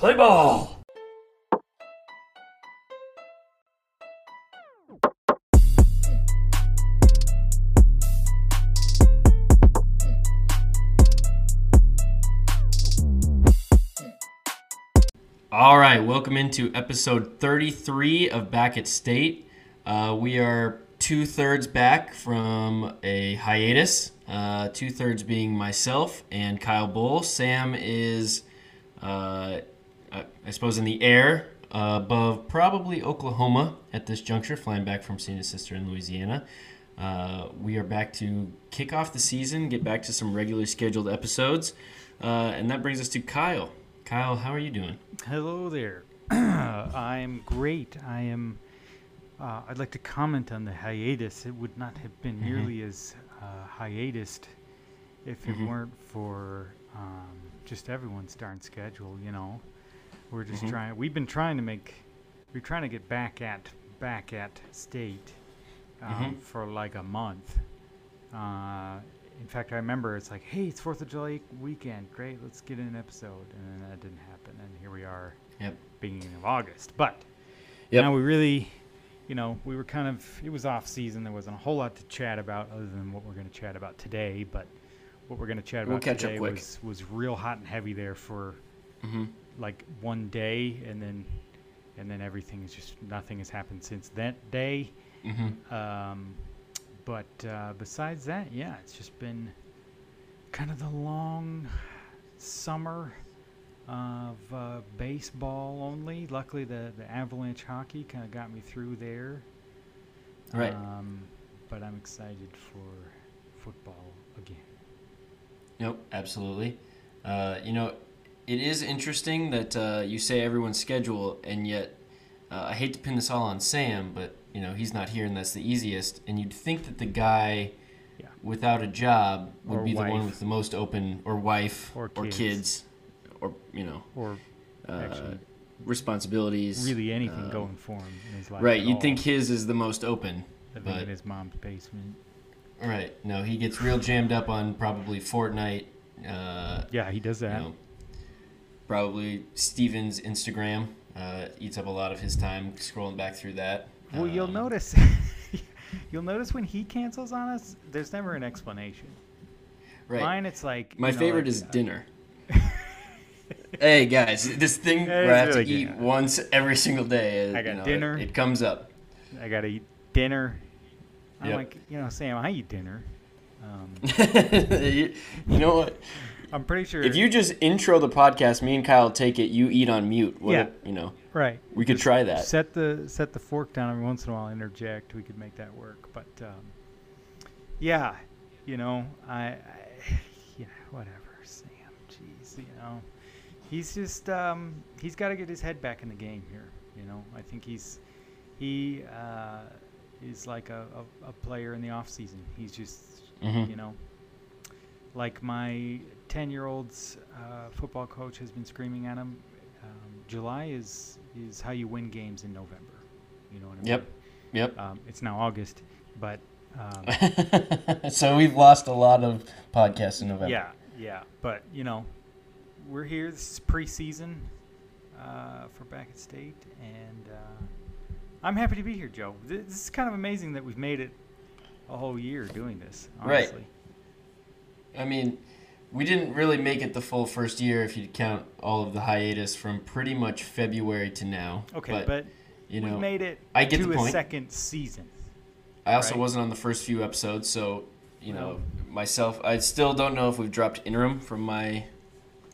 Play ball! All right, welcome into episode 33 of Back at State. Uh, we are two thirds back from a hiatus, uh, two thirds being myself and Kyle Bull. Sam is, uh, I suppose, in the air above probably Oklahoma at this juncture, flying back from seeing his sister in Louisiana. Uh, we are back to kick off the season, get back to some regularly scheduled episodes, uh, and that brings us to Kyle. Kyle, how are you doing? Hello there. I'm great. I am. Uh, I'd like to comment on the hiatus. It would not have been Mhm. nearly as uh, hiatus if it Mhm. weren't for um, just everyone's darn schedule. You know, we're just Mhm. trying. We've been trying to make. We're trying to get back at back at state um, Mhm. for like a month. Uh, in fact, I remember it's like, hey, it's Fourth of July weekend. Great, let's get an episode, and then that didn't happen, and here we are, Yep. beginning of August. But Yep. now we really, you know, we were kind of it was off season. There wasn't a whole lot to chat about other than what we're going to chat about today. But what we're going to chat We'll about today quick. was was real hot and heavy there for Mm-hmm. Like one day, and then and then everything is just nothing has happened since that day. Mm-hmm. Um, but uh, besides that, yeah, it's just been kind of the long summer of uh, baseball only. Luckily, the, the Avalanche hockey kind of got me through there. Right. Um, but I'm excited for football again. Nope, absolutely. Uh, you know, it is interesting that uh, you say everyone's schedule, and yet uh, I hate to pin this all on Sam, but you know he's not here, and that's the easiest. And you'd think that the guy Yeah. without a job would Or be the one with the most open, or wife, Or or kids. kids, or you know, Or uh, responsibilities. really anything uh, going for him in his life. Right, you'd all. think his is the most open. Living but- in his mom's basement. Right. No, he gets real jammed up on probably Fortnite. Uh, Yeah, he does you that. know, probably Steven's Instagram uh, eats up a lot of his time scrolling back through that. Well, you'll Um, notice. you'll notice when he cancels on us, there's never an explanation. Right. Mine, it's like My you know, favorite like, is uh, dinner. hey guys, this thing Yeah, where I have to really eat good. once every single day. uh, I got you know, dinner. It, it comes up. I gotta eat dinner. I'm Yep. like, you know, Sam, I eat dinner. Um, you, you know what? I'm pretty sure. If you just intro the podcast, me and Kyle take it. You eat on mute. What Yeah. if- you know, right, we could try that. set the set the fork down every once in a while, interject. We could make that work. But um, yeah, you know, I, I you know, whatever, Sam. Jeez, you know, he's just um, he's got to get his head back in the game here. You know, I think he's he uh, is like a, a, a player in the off season. He's just Mhm. you know, like my ten year old's uh, football coach has been screaming at him. Um, July is is how you win games in November. You know what I mean? Yep. Yep. Um, it's now August, but um, so we've lost a lot of podcasts in November. yeah, yeah. But you know, we're here. This is preseason uh, for back at state, and uh, I'm happy to be here, Joe. Th- This is kind of amazing that we've made it a whole year doing this. Right. Honestly. I mean, we didn't really make it the full first year if you count all of the hiatus from pretty much February to now. Okay, but, you know, we made it I get to the a point. second season. I also right. wasn't on the first few episodes, so you know Well- myself. I still don't know if we've dropped interim from my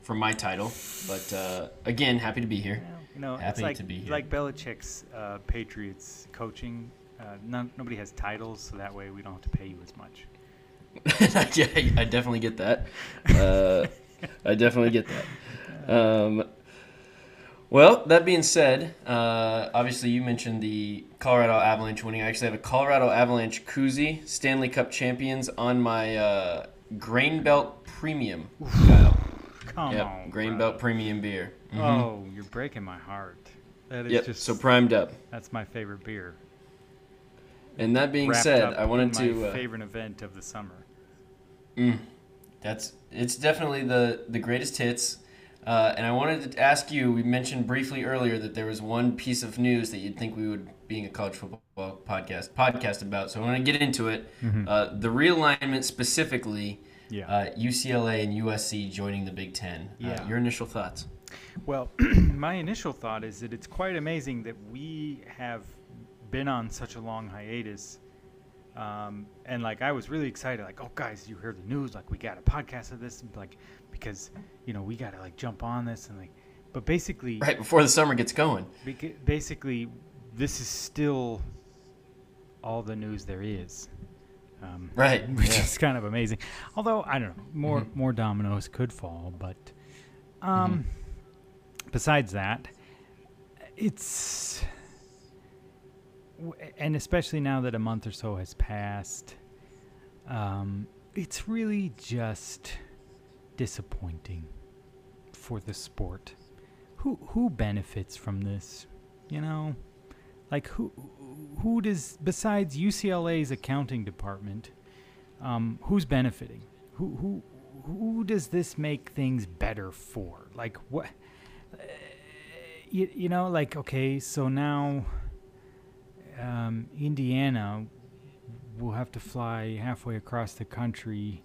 from my title, but uh, again, happy to be here. You know, Happy it's like to be here. like Belichick's uh, Patriots coaching. Uh, nobody has titles, so that way we don't have to pay you as much. yeah, I definitely get that. Uh, I definitely get that. Um, well, that being said, uh, obviously you mentioned the Colorado Avalanche winning. I actually have a Colorado Avalanche koozie, Stanley Cup champions, on my uh, Grain Belt Premium. Kyle. Come Yep, on, Grain bro. Belt Premium beer. Mhm. Oh, you're breaking my heart. That is Yep, just so primed up. that's my favorite beer. And that being Wrapped said, I wanted to. my Uh, favorite event of the summer. Mm, that's it's definitely the the greatest hits. Uh, and I wanted to ask you. We mentioned briefly earlier that there was one piece of news that you'd think we would, being a college football podcast, podcast about. So I want to get into it. Mm-hmm. Uh, the realignment specifically, Yeah. uh, UCLA and USC joining the Big Ten. Uh, Yeah. your initial thoughts? Well, my initial thought is that it's quite amazing that we have been on such a long hiatus. Um, and like I was really excited, like, oh guys, you heard the news, like we got a podcast of this, like because you know we got to like jump on this and like, but basically, Right before the summer gets going. basically, this is still all the news there is. Um, Right, which yeah. is kind of amazing. Although I don't know, more Mhm. more dominoes could fall, but um, besides that, it's and especially now that a month or so has passed, um, it's really just disappointing for the sport. Who who benefits from this? You know, like who who does besides UCLA's accounting department? Um, who's benefiting? Who who who does this make things better for? Like what? Uh, you, you know, like okay, so now um, Indiana will have to fly halfway across the country,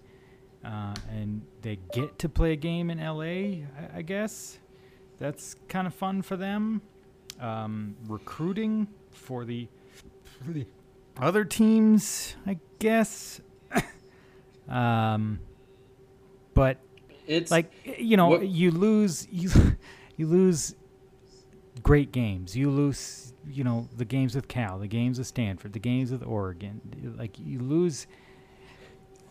uh, and they get to play a game in LA. I, I guess that's kind of fun for them. Um, recruiting for the for the other teams, I guess. um, but It's like you know, what- you lose you you lose great games. You lose you know the games with Cal, the games with Stanford, the games with Oregon. Like you lose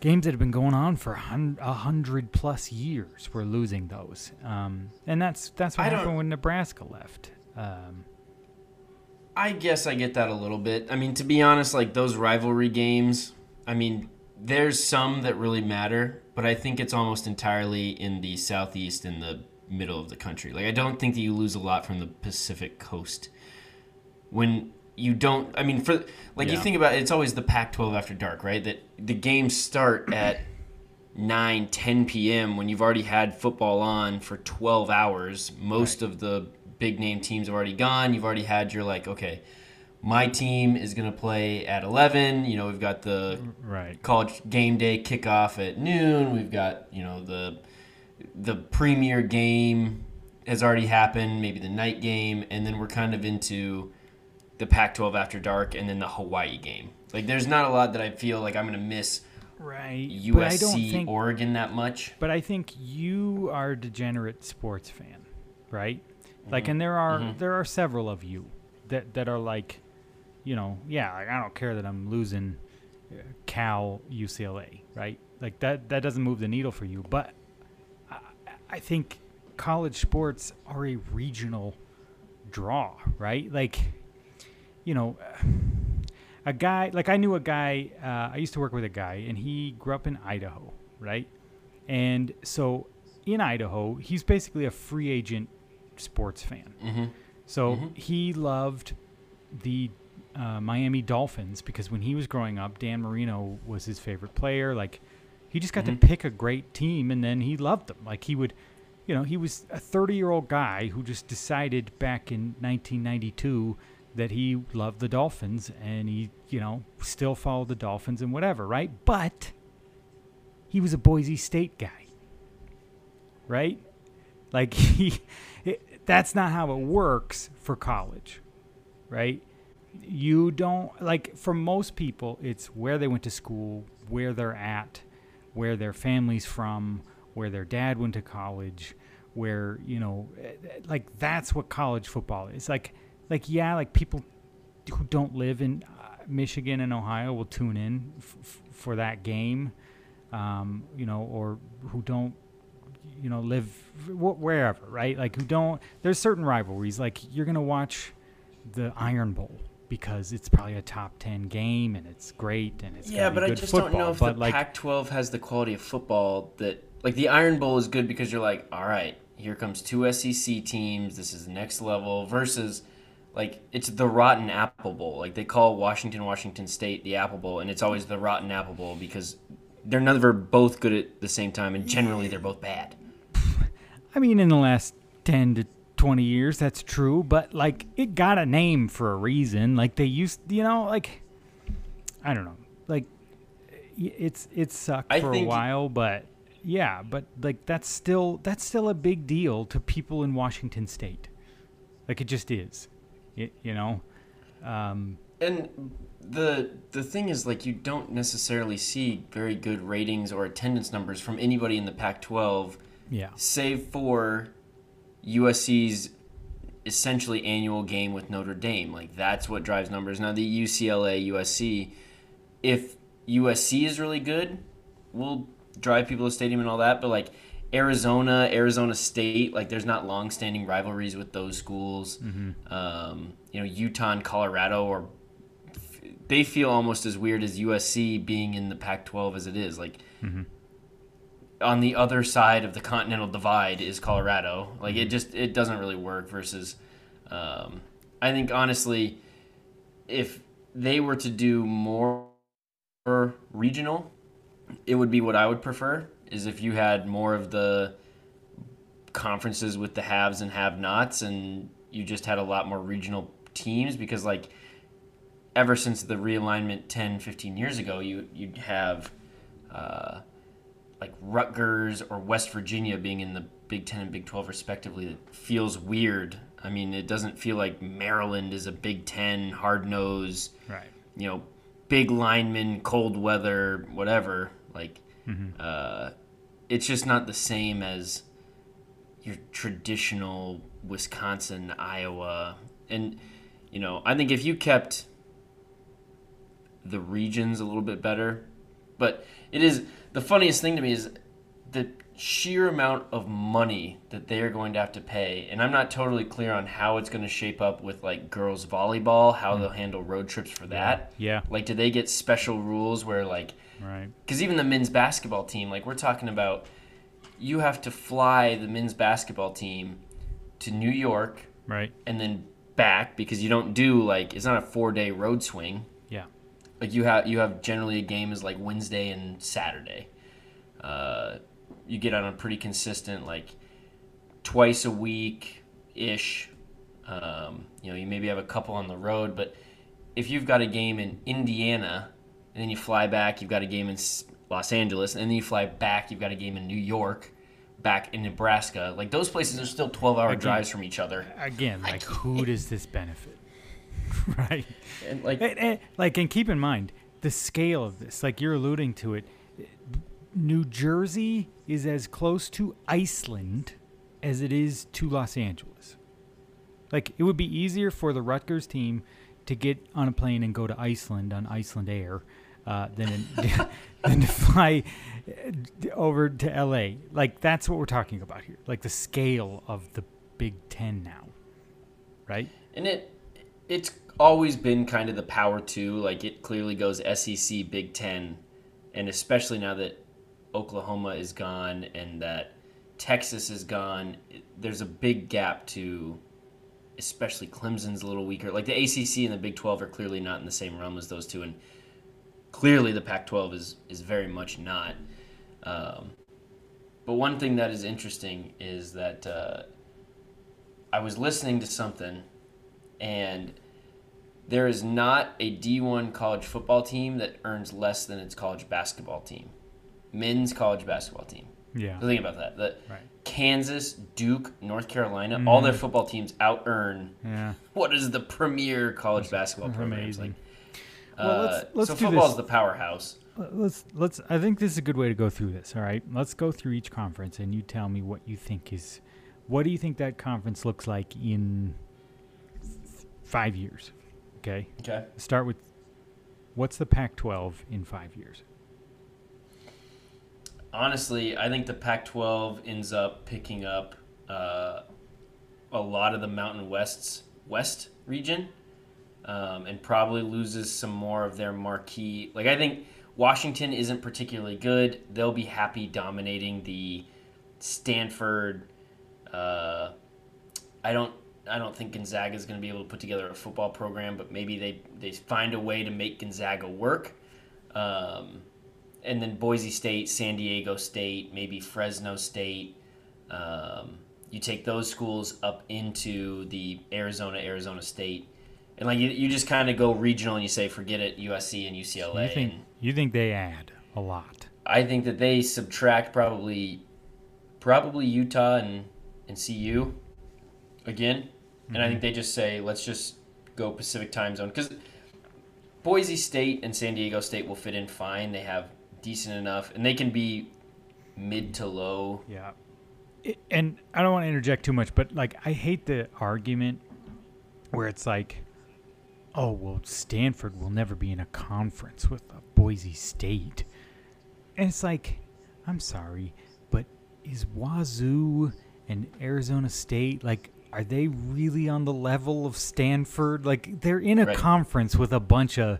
games that have been going on for a hundred plus years. We're losing those, um, and that's that's what I happened when Nebraska left. Um, I guess I get that a little bit. I mean, to be honest, like those rivalry games, I mean, there's some that really matter, but I think it's almost entirely in the southeast and the middle of the country. Like, I don't think that you lose a lot from the Pacific coast. When you don't, I mean, for like you think about it, it's always the Pac-12 after dark, right? That the games start at 9, 10 p.m. when you've already had football on for 12 hours. Most of the big name teams have already gone. You've already had your like, okay, my team is going to play at 11. You know, we've got the right. college game day kickoff at noon. We've got, you know, the the premier game has already happened, maybe the night game, and then we're kind of into the Pac-12 after dark and then the Hawaii game. Like there's not a lot that I feel like I'm going to miss Right. USC but I don't think Oregon that much. But I think you are a degenerate sports fan, right? Like, Mm-hmm. and there are there are several of you that that are like, you know, yeah, like, I don't care that I'm losing uh, Cal UCLA, right? Like that that doesn't move the needle for you. But I think college sports are a regional draw, right? Like, you know. A guy like I knew a guy. Uh, I used to work with a guy, and he grew up in Idaho, right? And so in Idaho, he's basically a free agent sports fan. Mm-hmm. So Mhm. he loved the uh, Miami Dolphins because when he was growing up, Dan Marino was his favorite player. Like he just got Mhm. to pick a great team, and then he loved them. Like he would, you know, he was a 30 year old guy who just decided back in 1992 that he loved the Dolphins, and he, you know, still followed the Dolphins and whatever, right? But he was a Boise State guy, right? Like he, it, that's not how it works for college, right? You don't like for most people, it's where they went to school, where they're at, where their family's from, where their dad went to college, where you know, eh, eh, like that's what college football is. Like, like yeah, like people who don't live in uh, Michigan and Ohio will tune in f- for that game, um, you know, or who don't, you know, live wh- wherever, right? Like who don't. There's certain rivalries. Like you're gonna watch the Iron Bowl because it's probably a top ten game and it's great and it's Yeah, but I just football. don't know if but the like, Pac-12 has the quality of football that like the Iron Bowl is good because you're like, all right, here comes two SEC teams. This is the next level versus like it's the Rotten Apple Bowl. Like they call Washington Washington State the Apple Bowl, and it's always the Rotten Apple Bowl because they're never both good at the same time, and generally they're both bad. I mean, in the last 10 to 20 years, that's true, but like it got a name for a reason. Like they used, you know, like I don't know. Like it's it sucked I for a while, but yeah, but like that's still that's still a big deal to people in Washington state. Like it just is. Y you know. Um And the the thing is, like, you don't necessarily see very good ratings or attendance numbers from anybody in the Pac-12, yeah. save for USC's essentially annual game with Notre Dame. Like, that's what drives numbers. Now, the UCLA, USC, if USC is really good, will drive people to the stadium and all that. But like Arizona, Arizona State, like there's not long-standing rivalries with those schools. Um, you know, Utah and Colorado or they feel almost as weird as USC being in the Pac-12 as it is. Like on the other side of the continental divide is Colorado. Like it just it doesn't really work. Versus, um, I think honestly, if they were to do more regional, it would be what I would prefer. Is if you had more of the conferences with the haves and have-nots, and you just had a lot more regional teams because like ever since the realignment 10 15 years ago you you'd have uh, like Rutgers or West Virginia being in the Big 10 and Big 12 respectively that feels weird. I mean it doesn't feel like Maryland is a Big 10 hard nose Right. you know big linemen cold weather whatever. Like uh, it's just not the same as your traditional Wisconsin, Iowa, and you know, I think if you kept the regions a little bit better, but it is the funniest thing to me is the sheer amount of money that they are going to have to pay, and I'm not totally clear on how it's going to shape up with like girls volleyball, how hmm. they'll handle road trips for that. Yeah. Like, do they get special rules where like Right. because even the men's basketball team, like we're talking about, you have to fly the men's basketball team to New York Right. and then back because you don't do like it's not a four day road swing. Yeah. Like you have you have generally a game is like Wednesday and Saturday. Uh, you get on a pretty consistent like twice a week ish. Um, you know, you maybe have a couple on the road, but if you've got a game in Indiana and then you fly back, you've got a game in Los Angeles, and then you fly back, you've got a game in New York, back in Nebraska. Like those places are still 12 hour Again. drives from each other. Again, like who does this benefit? right. And like And- and, like, and keep in mind the scale of this. Like you're alluding to it. New Jersey is as close to Iceland as it is to Los Angeles. Like it would be easier for the Rutgers team to get on a plane and go to Iceland on Iceland Air uh, than than to fly uh, over to LA. Like that's what we're talking about here. Like the scale of the Big Ten now, right? And it it's always been kind of the power two. Like it clearly goes SEC, Big Ten, and especially now that Oklahoma is gone and that Texas is gone, there's a big gap to. Especially Clemson's a little weaker. Like the ACC and the Big Twelve are clearly not in the same realm as those two, and clearly the Pac-12 is is very much not. Um, but one thing that is interesting is that uh, I was listening to something and there is not a D1 college football team that earns less than its college basketball team. Men's college basketball team. Yeah. So think about that. The Right. Kansas, Duke, North Carolina, all Mm-hmm. their football teams out earn Yeah. what is the premier college basketball program. Like, Well, uh, let's- let's so do football is the powerhouse. Let's let's. I think this is a good way to go through this. All right, let's go through each conference, and you tell me what you think is. What do you think that conference looks like in five years? Okay, Okay. start with. What's the Pac-12 in five years? Honestly, I think the Pac-12 ends up picking up uh, a lot of the Mountain West's West region, um, and probably loses some more of their marquee. Like I think Washington isn't particularly good. They'll be happy dominating the Stanford. Uh, I don't. I don't think Gonzaga is going to be able to put together a football program, but maybe they they find a way to make Gonzaga work. Um, and then Boise State, San Diego State, maybe Fresno State. Um, you take those schools up into the Arizona, Arizona State, and like you, you just kind of go regional and you say forget it, USC and UCLA. You think and you think they add a lot? I think that they subtract probably probably Utah and and CU again, and I think mm-hmm. they just say let's just go Pacific time zone because Boise State and San Diego State will fit in fine. They have decent enough, and they can be mid to low. Yeah. I- and I don't want to interject too much, but like I hate the argument where it's like, oh well, Stanford will never be in a conference with a Boise State, and it's like, I'm sorry, but is Wazoo and Arizona State like? Are they really on the level of Stanford? Like they're in a Right. conference with a bunch of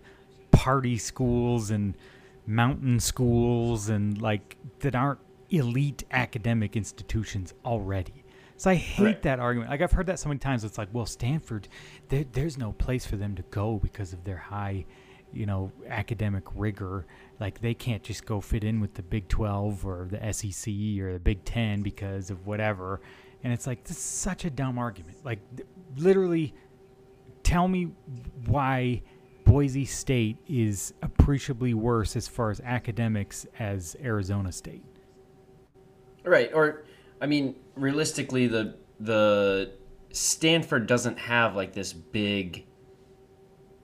party schools and mountain schools and like that aren't elite academic institutions already. So I hate Right. that argument. Like I've heard that so many times. It's like, well, Stanford, there, there's no place for them to go because of their high, you know, academic rigor. Like they can't just go fit in with the Big 12 or the SEC or the Big 10 because of whatever. And it's like this is such a dumb argument. Like th- literally, tell me why Boise State is appreciably worse as far as academics as Arizona State. Right, or I mean, realistically, the the Stanford doesn't have like this big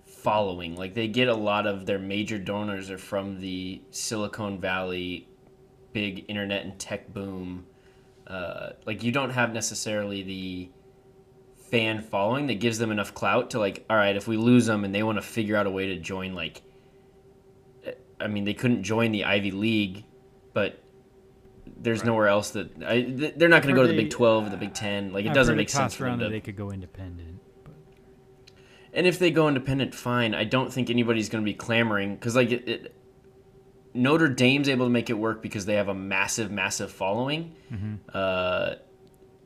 following. Like they get a lot of their major donors are from the Silicon Valley, big internet and tech boom. Uh, like you don't have necessarily the fan following that gives them enough clout to like, all right, if we lose them and they want to figure out a way to join, like, I mean, they couldn't join the Ivy League, but there's nowhere else that I, they're not going to go to the Big they- 12 or the Big 10. Like it I've doesn't make sense for them to. they could go independent. But And if they go independent, fine. I don't think anybody's going to be clamoring because like it, it, Notre Dame's able to make it work because they have a massive, massive following. Uh,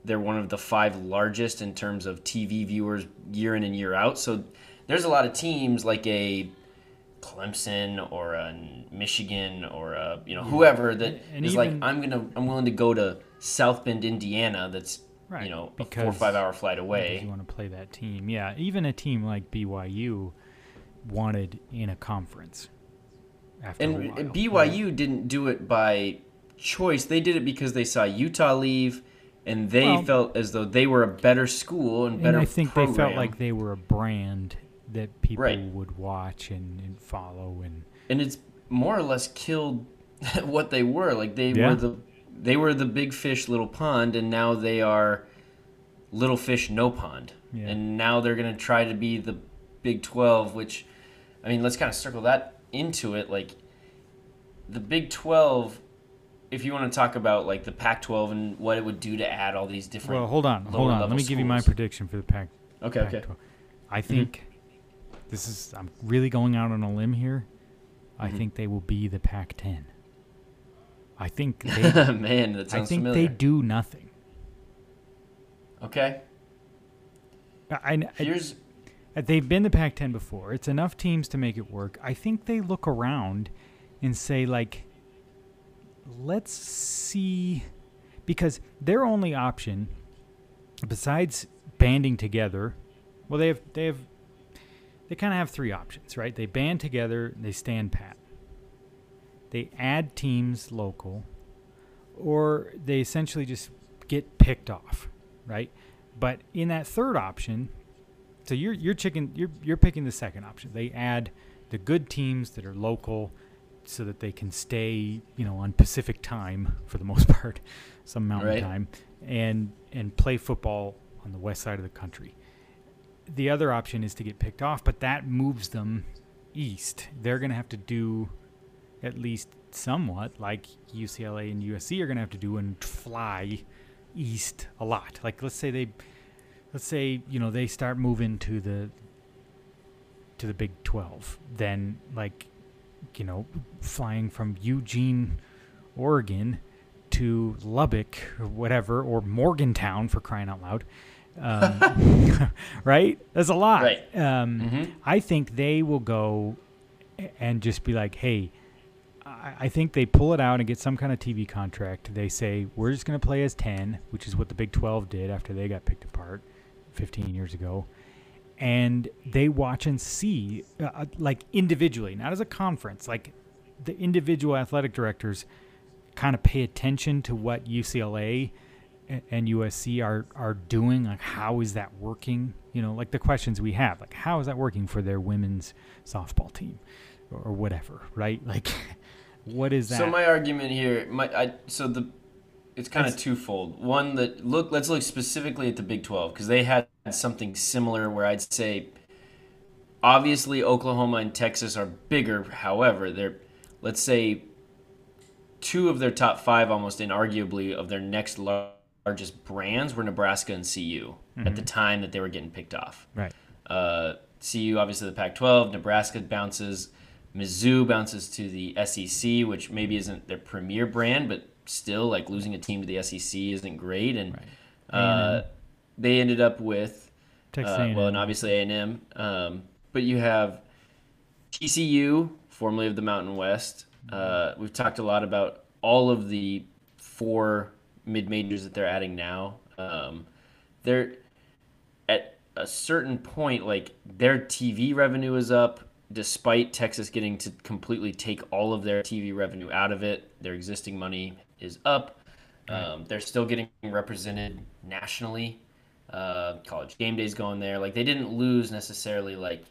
they're one of the five largest in terms of TV viewers year in and year out. So there's a lot of teams like a Clemson or a Michigan or a you know whoever that is And- and like even- I'm gonna I'm willing to go to South Bend, Indiana. That's Right, you know a four or five hour flight away. you want to play that team. Yeah, even a team like BYU wanted in a conference. After a And while, BYU right? didn't do it by choice. They did it because they saw Utah leave, and they Well- felt as though they were a better school and better. and I think they felt like they were a brand that people Right. would watch and, and follow and and it's more or less killed what they were. Like they Yeah. were the they were the big fish, little pond, and now they are little fish, no pond. Yeah. And now they're gonna try to be the Big Twelve, which, I mean, let's kind of circle that into it. Like the Big Twelve, if you want to talk about like the Pac-12 and what it would do to add all these different. Well, hold on, hold on. Let me give you my prediction for the Pac. Okay, okay. Pac-12. I think this is. I'm really going out on a limb here. I Mhm. think they will be the Pac-10. I think they. Man, that sounds I think familiar. they do nothing. Okay, I, I, here's they've been the Pac-10 before. It's enough teams to make it work. I think they look around and say like, let's see, because their only option, besides banding together, well, they have they have they kind of have three options, right? They band together, they stand pat. They add teams local, or they essentially just get picked off, right? But in that third option, so you're you're chicken you're you're picking the second option. They add the good teams that are local so that they can stay, you know, on Pacific time for the most part, some mountain Right. time, and and play football on the west side of the country. The other option is to get picked off, but that moves them east. They're going to have to do at least somewhat like UCLA and USC are going to have to do and fly east a lot. Like let's say they let's say, you know, they start moving to the to the Big 12, then like you know, flying from Eugene, Oregon to Lubbock or whatever or Morgantown for crying out loud. Um, right? That's a lot. Right. Um, Mhm. I think they will go and just be like, "Hey, I, I think they pull it out and get some kind of TV contract. They say we're just going to play as ten, which is what the Big Twelve did after they got picked apart 15 years ago. And they watch and see, uh, uh like individually, not as a conference, like the individual athletic directors kind of pay attention to what UCLA and USC are are doing. Like, how is that working? You know, like the questions we have, like how is that working for their women's softball team, or, or whatever, right? Like, what is that? So my argument here, my I, so the it's kind of twofold. One that look, let's look specifically at the Big Twelve because they had something similar where I'd say, obviously Oklahoma and Texas are bigger. However, they're let's say two of their top five, almost inarguably, of their next largest brands were Nebraska and CU mm-hmm. at the time that they were getting picked off. Right. Uh, CU obviously the Pac-12. Nebraska bounces. Mizzou bounces to the SEC, which maybe isn't their premier brand, but still like losing a team to the SEC isn't great. And right. uh, they ended up with uh, well, and obviously A and M. Um, but you have TCU, formerly of the Mountain West. Uh, we've talked a lot about all of the four mid majors that they're adding now. Um, they're at a certain point, like their TV revenue is up, despite Texas getting to completely take all of their TV revenue out of it. Their existing money is up. Um, they're still getting represented nationally. Uh, college game days going there. Like they didn't lose necessarily like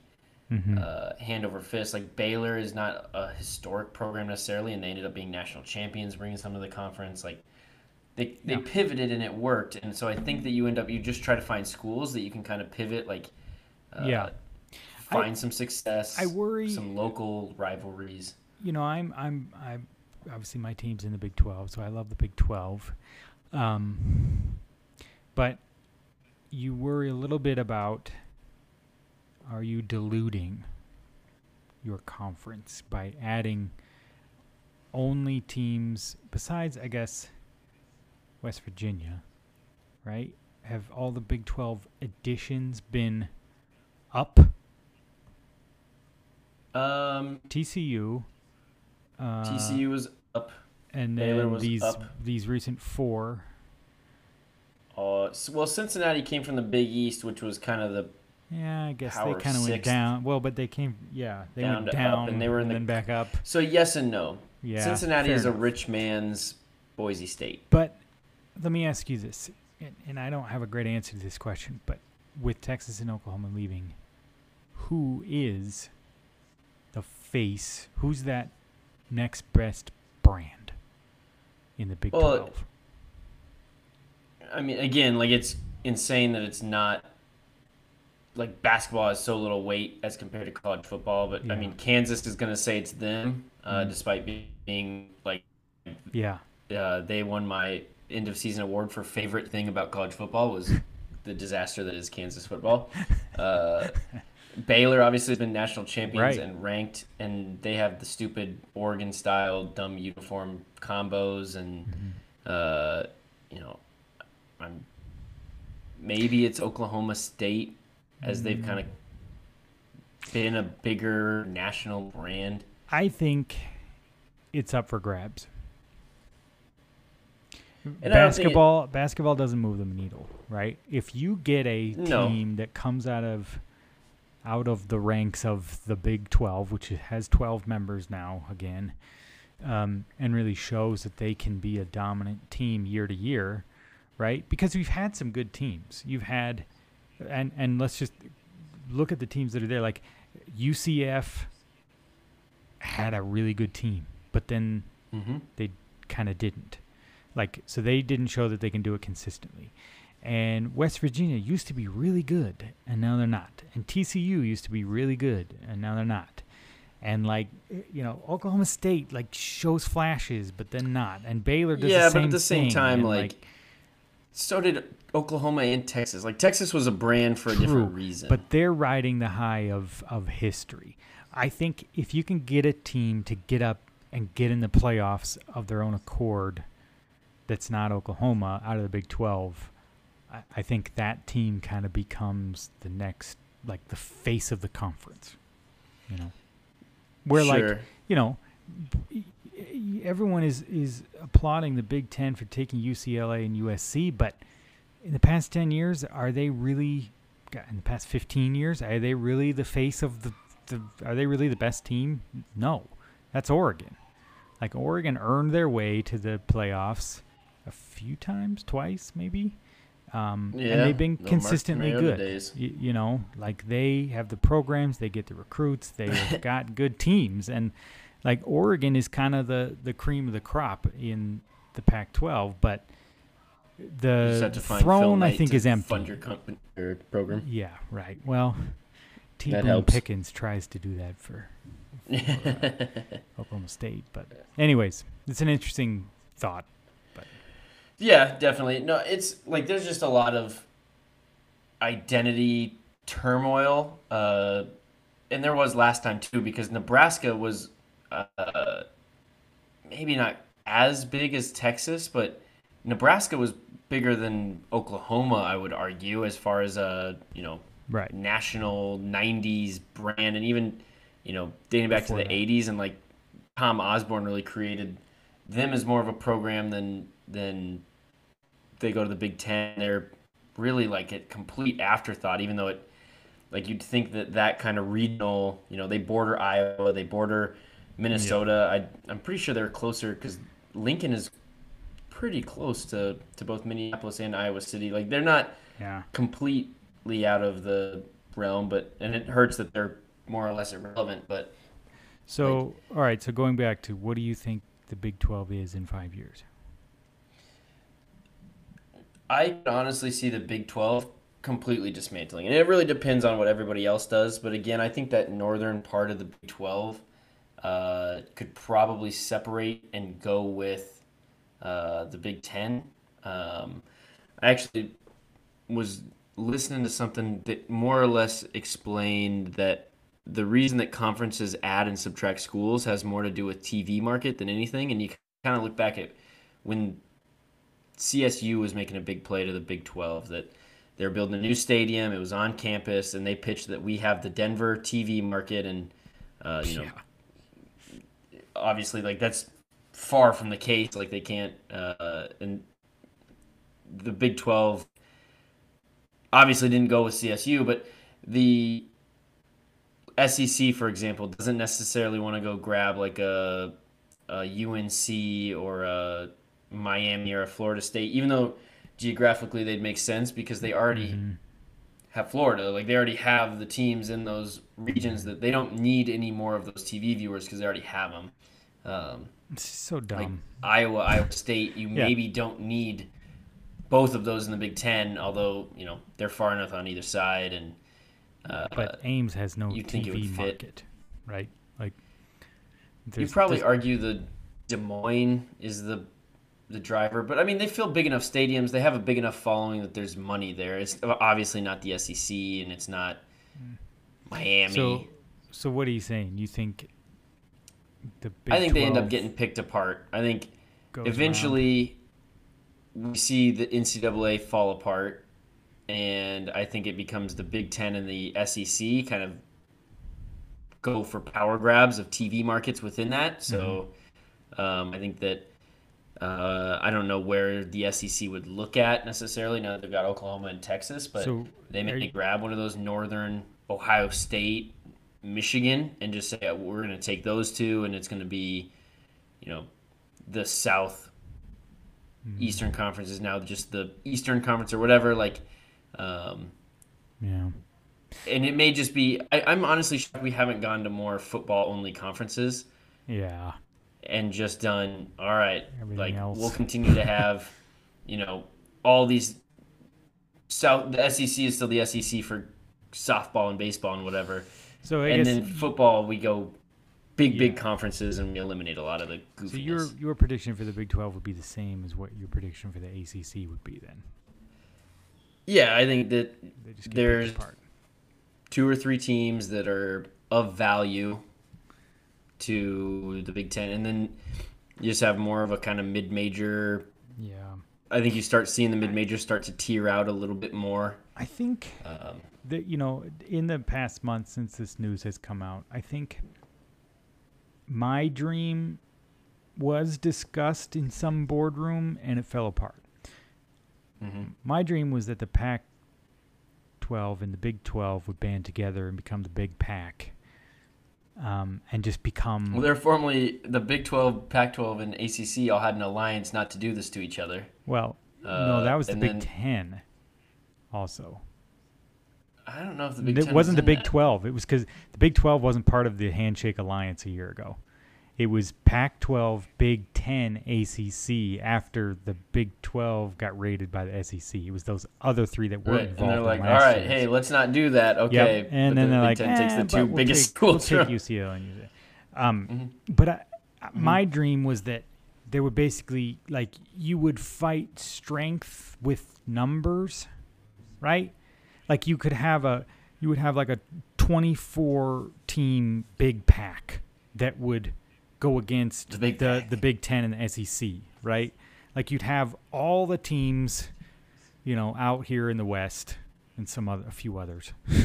mm-hmm. uh, hand over fist. Like Baylor is not a historic program necessarily, and they ended up being national champions, bringing some to the conference. Like they they yeah. pivoted and it worked, and so I think that you end up you just try to find schools that you can kind of pivot like. Uh, yeah. Find I, some success. I worry some local rivalries. You know, I'm I'm I'm obviously my team's in the Big 12, so I love the Big 12. Um, but you worry a little bit about are you diluting your conference by adding only teams besides I guess West Virginia, right? Have all the Big 12 additions been up? Um TCU uh, TCU was up. And then these up. these recent four. Uh, well, Cincinnati came from the Big East, which was kind of the. Yeah, I guess they kind of went down. Well, but they came. Yeah, they down went down, and they were in the, then back up. So yes and no. Yeah, Cincinnati is enough. a rich man's Boise State. But let me ask you this, and, and I don't have a great answer to this question, but with Texas and Oklahoma leaving, who is the face? Who's that next best brand in the Big well, 12? I mean, again, like it's insane that it's not like basketball has so little weight as compared to college football. But yeah. I mean, Kansas is going to say it's them, uh, mm. despite being like, yeah, uh, they won my end of season award for favorite thing about college football was the disaster that is Kansas football. Uh, Baylor obviously has been national champions right. and ranked, and they have the stupid Oregon style dumb uniform combos, and mm-hmm. uh, you know, I'm maybe it's Oklahoma State as mm-hmm. they've kind of been a bigger national brand. I think it's up for grabs. And basketball it, basketball doesn't move the needle, right? If you get a no. team that comes out of out of the ranks of the Big 12, which has 12 members now again, um, and really shows that they can be a dominant team year to year, right? Because we've had some good teams. You've had, and and let's just look at the teams that are there. Like UCF had a really good team, but then mm-hmm. they kind of didn't. Like so, they didn't show that they can do it consistently. And West Virginia used to be really good, and now they're not. And TCU used to be really good, and now they're not. And like eh, you know, Oklahoma State like shows flashes, but then not. And Baylor does yeah, the same but at the same time, like, like, so did Oklahoma and Texas. Like Texas was a brand for a true, different reason. But they're riding the high of of history. I think if you can get a team to get up and get in the playoffs of their own accord, that's not Oklahoma out of the Big Twelve I, I think that team kind of becomes the next, like the face of the conference. You know, where sure. like you know, everyone is is applauding the Big Ten for taking UCLA and USC, but in the past ten years, are they really? In the past fifteen years, are they really the face of the? the are they really the best team? No, that's Oregon. Like Oregon earned their way to the playoffs a few times, twice maybe. Um, Yeah, and they've been consistently good. You, you know, like they have the programs, they get the recruits, they've got good teams, and like Oregon is kind of the the cream of the crop in the Pac-12, but You just have the to find Phil throne I think is empty. Fund your company program. Yeah, right. Well, T. Boone. Pickens tries to do that for Oklahoma State, but anyways, it's an interesting thought. Yeah, definitely. No, it's like there's just a lot of identity turmoil, uh, and there was last time too because Nebraska was uh, maybe not as big as Texas, but Nebraska was bigger than Oklahoma. I would argue as far as a you know Right. national '90s brand, and even you know dating back Before to the that. '80s, and like Tom Osborne really created them as more of a program than than they go to the Big Ten. They're really like a complete afterthought, even though it like you'd think that that kind of regional, you know, they border Iowa, they border Minnesota. I I'm pretty sure they're closer because Lincoln is pretty close to to both Minneapolis and Iowa City. Like they're not Yeah. completely out of the realm, but and it hurts that they're more or less irrelevant. But So, all right. So going back to what do you think the Big 12 is in five years? I honestly see the Big 12 completely dismantling. And it really depends on what everybody else does. But again, I think that northern part of the Big 12 uh, could probably separate and go with uh, the Big 10. Um, I actually was listening to something that more or less explained that the reason that conferences add and subtract schools has more to do with TV market than anything. And you kind of look back at when CSU was making a big play to the Big 12 that they're building a new stadium. It was on campus, and they pitched that we have the Denver TV market, and uh, you know, obviously, like that's far from the case. Like they can't, uh, and the Big 12 obviously didn't go with CSU, but the SEC, for example, doesn't necessarily want to go grab like a, a UNC or a Miami or a Florida State, even though geographically they'd make sense because they already have Florida. Like they already have the teams in those regions that they don't need any more of those TV viewers because they already have them. Um, It's so like dumb. Iowa, Iowa State, you Yeah. maybe don't need both of those in the Big Ten, although you know they're far enough on either side, and uh, but Ames has no you'd think it would TV fit. market, right? Like, you probably there's- argue the Des Moines is the the driver, but I mean they fill big enough stadiums, they have a big enough following that there's money there. It's uh, obviously not the SEC, and it's not hmm. Miami. So, so what are you saying? You think the Big I think they end up getting picked apart. I think eventually we see the NCAA fall apart, and I think it becomes the Big Ten and the SEC kind of go for power grabs of TV markets within that. So mm-hmm. um, I think that uh, I don't know where the SEC would look at necessarily. Now that they've got Oklahoma and Texas, but So, they may you- grab one of those northern Ohio State, Michigan, and just say "Yeah, we're going to take those two, and it's going to be, you know, the South Mm-hmm. Eastern Conference is now just the Eastern Conference or whatever. Like, um, Yeah. and it may just be. I, I'm honestly shocked we haven't gone to more football only conferences Yeah. And just done. All right, Everything like else. we'll continue to have, you know, all these. South the SEC is still the SEC for softball and baseball and whatever. So I and guess then football, we go big, big conferences and we eliminate a lot of the goofiness. so your your prediction for the Big 12 would be the same as what your prediction for the ACC would be then. yeah, I think that They just get There's- two or three teams that are of value to the Big Ten, and then you just have more of a kind of mid-major. Yeah. I think you start seeing the mid-major start to tear out a little bit more. I think Um, that you know in the past month since this news has come out i think my dream was discussed in some boardroom and it fell apart. Mm-hmm. My dream was that the Pac 12 and the Big 12 would band together and become the Big Pac. Um, and just become. Well, they're formerly the Big 12, Pac 12, and ACC all had an alliance not to do this to each other. Well, no, Uh, that was the Big then- Ten. Also, I don't know if the Big it wasn't was the Big that. Twelve. It was because the Big Twelve wasn't part of the Handshake Alliance a year ago. It was Pac-12, Big Ten, ACC. After the Big Twelve got raided by the SEC, it was those other three that weren't Right, involved. and they're in like, all right, year's." hey, let's not do that. Yep. Okay, and But then the they're Big like, Ten takes "Eh, the two we'll biggest take, we'll schools. take UCLA and use it. Um, Mhm. but I, my dream was that there would basically like you would fight strength with numbers, right? Like you could have a you would have like a 24 team big pack that would go against The Big the, the Big 10 and the SEC, right? Like you'd have all the teams, you know, out here in the West and some other a few others.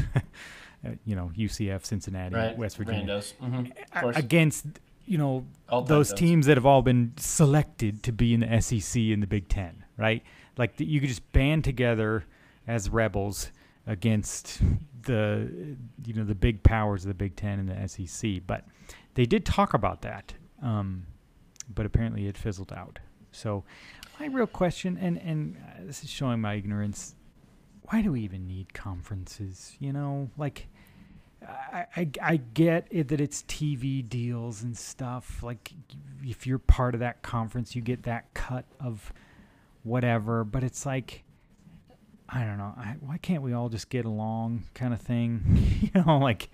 You know, UCF, Cincinnati, right, West Virginia. Mhm, Of against you know All those teams that have all been selected to be in the SEC and the Big Ten, right? Like the, you could just band together as rebels against the you know the big powers of the Big Ten and the SEC. But they did talk about that, um, but apparently it fizzled out. So my real question, and and uh, this is showing my ignorance. Why do we even need conferences? You know, like I, I, I get it that it's TV deals and stuff. Like, if you're part of that conference, you get that cut of whatever. But it's like, I don't know. I, why can't we all just get along, kind of thing? you know, like,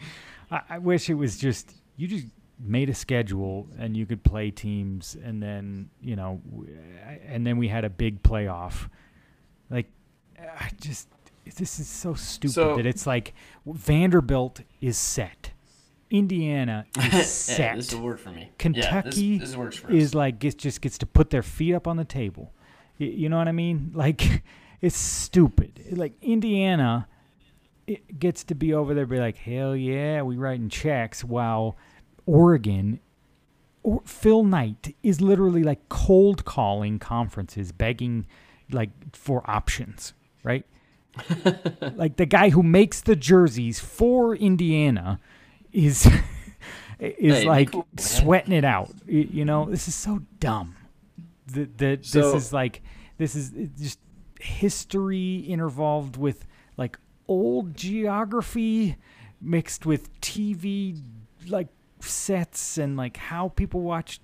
I, I wish it was just you just made a schedule and you could play teams, and then you know, and then we had a big playoff. Like, I just this is so stupid So- that it's like Vanderbilt is set, Indiana is Yeah, set. this will work for me. Kentucky yeah, this, this is like gets just gets to put their feet up on the table. Y- you know what I mean? Like it's stupid. Like Indiana it gets to be over there be like, "Hell yeah, we writing checks." While Oregon or Phil Knight is literally like cold calling conferences begging like for options, right? like the guy who makes the jerseys for Indiana is is Hey, like cool, sweating it out. You know, this is so dumb. That So- this is like this is just history involved with like old geography mixed with TV like sets and like how people watch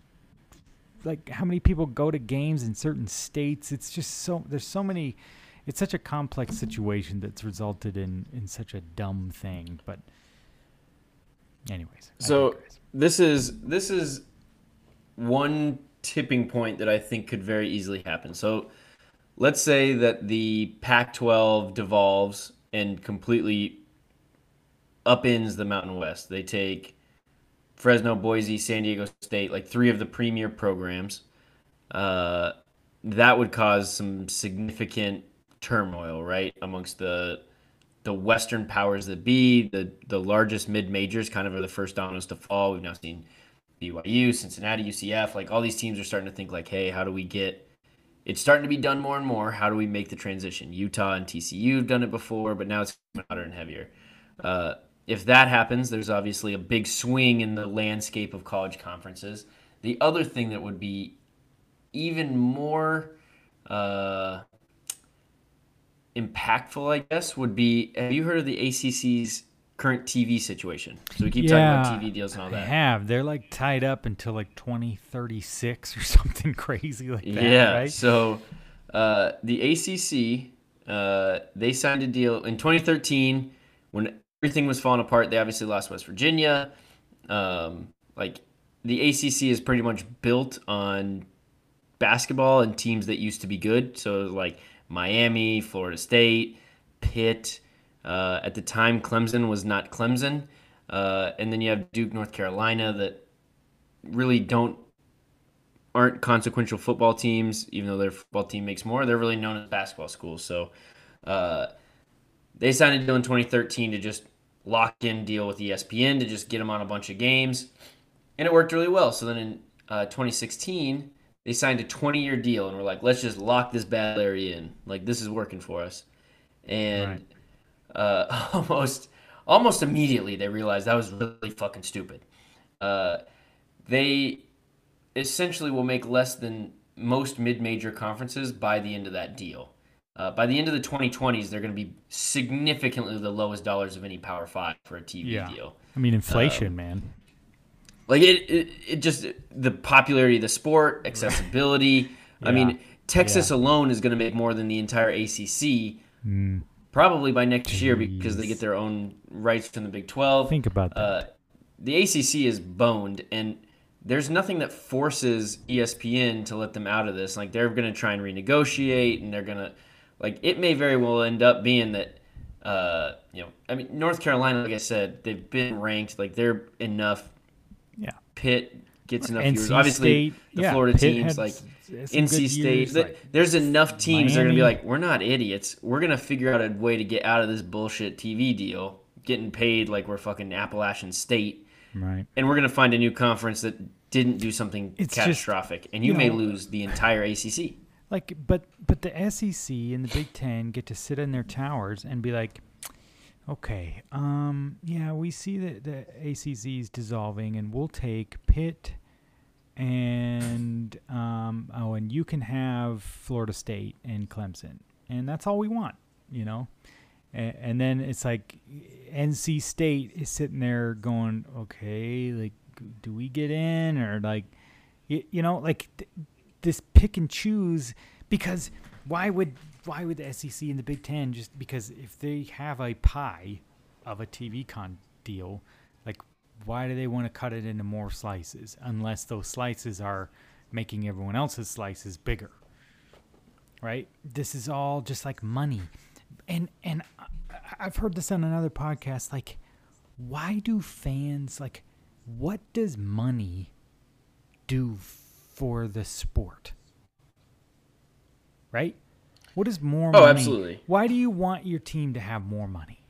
like how many people go to games in certain states it's just so there's so many it's such a complex situation that's resulted in in such a dumb thing but anyways So- this is this is one tipping point that I think could very easily happen. So let's say that the Pac-12 devolves and completely upends the Mountain West. They take Fresno, Boise, San Diego State, like three of the premier programs. Uh, that would cause some significant turmoil, right, amongst the the Western powers that be. The the largest mid majors kind of are the first dominoes to fall. We've now seen BYU, Cincinnati, UCF. Like all these teams are starting to think like, hey, how do we get? It's starting to be done more and more. How do we make the transition? Utah and TCU have done it before, but now it's harder and heavier. Uh, if that happens, there's obviously a big swing in the landscape of college conferences. The other thing that would be even more uh, impactful, I guess, would be have you heard of the ACC's current TV situation? So we keep talking about TV deals and all I that. have. They're like tied up until like 2036 or something crazy like that, yeah. right? So uh, the ACC, uh, they signed a deal in 2013 when everything was falling apart. They obviously lost West Virginia. Um, like the ACC is pretty much built on basketball and teams that used to be good. So like Miami, Florida State, Pitt. Uh, at the time, Clemson was not Clemson. Uh, and then you have Duke, North Carolina that really don't aren't consequential football teams, even though their football team makes more. They're really known as basketball schools. So uh, they signed a deal in 2013 to just lock in deal with ESPN to just get them on a bunch of games, and it worked really well. So then in uh, 2016, they signed a 20 year deal and were like, let's just lock this bad Larry in. Like, this is working for us. And uh, almost almost immediately they realized that was really fucking stupid. Uh, they essentially will make less than most mid major conferences by the end of that deal. Uh, by the end of the 2020s, they're going to be significantly the lowest dollars of any Power Five for a TV Yeah. deal. I mean, Um, inflation, man. Like it, it, it just the popularity of the sport, accessibility. I mean, Texas Yeah. alone is going to make more than the entire ACC Mm, probably by next year because they get their own rights from the Big 12. think about that. Uh, the ACC is boned, and there's nothing that forces ESPN to let them out of this. Like they're going to try and renegotiate, and they're going to, like, it may very well end up being that, uh, you know, I mean, North Carolina, like I said, they've been ranked, like they're enough. yeah. Pitt gets enough NC viewers. Obviously, State, the yeah, Florida Pitt teams like NC State. like there's enough teams that are going to be like, we're not idiots. We're going to figure out a way to get out of this bullshit TV deal, getting paid like we're fucking Appalachian State, right. and we're going to find a new conference that didn't do something It's just, catastrophic, and you, you may lose the entire ACC. Like, but but the SEC and the Big Ten get to sit in their towers and be like, okay, um, yeah, we see that the ACC is dissolving, and we'll take Pitt, and um, oh, and you can have Florida State and Clemson, and that's all we want, you know. And, and then it's like NC State is sitting there going, okay, like, do we get in or like, you, you know, like. Th- this pick and choose because why would why would the SEC and the Big Ten just because if they have a pie of a TV con deal, like why do they want to cut it into more slices unless those slices are making everyone else's slices bigger? Right? This is all just like money, and and I've heard this on another podcast. Like, why do fans like? What does money do for the sport? Right? What is more Oh, money? absolutely. Why do you want your team to have more money?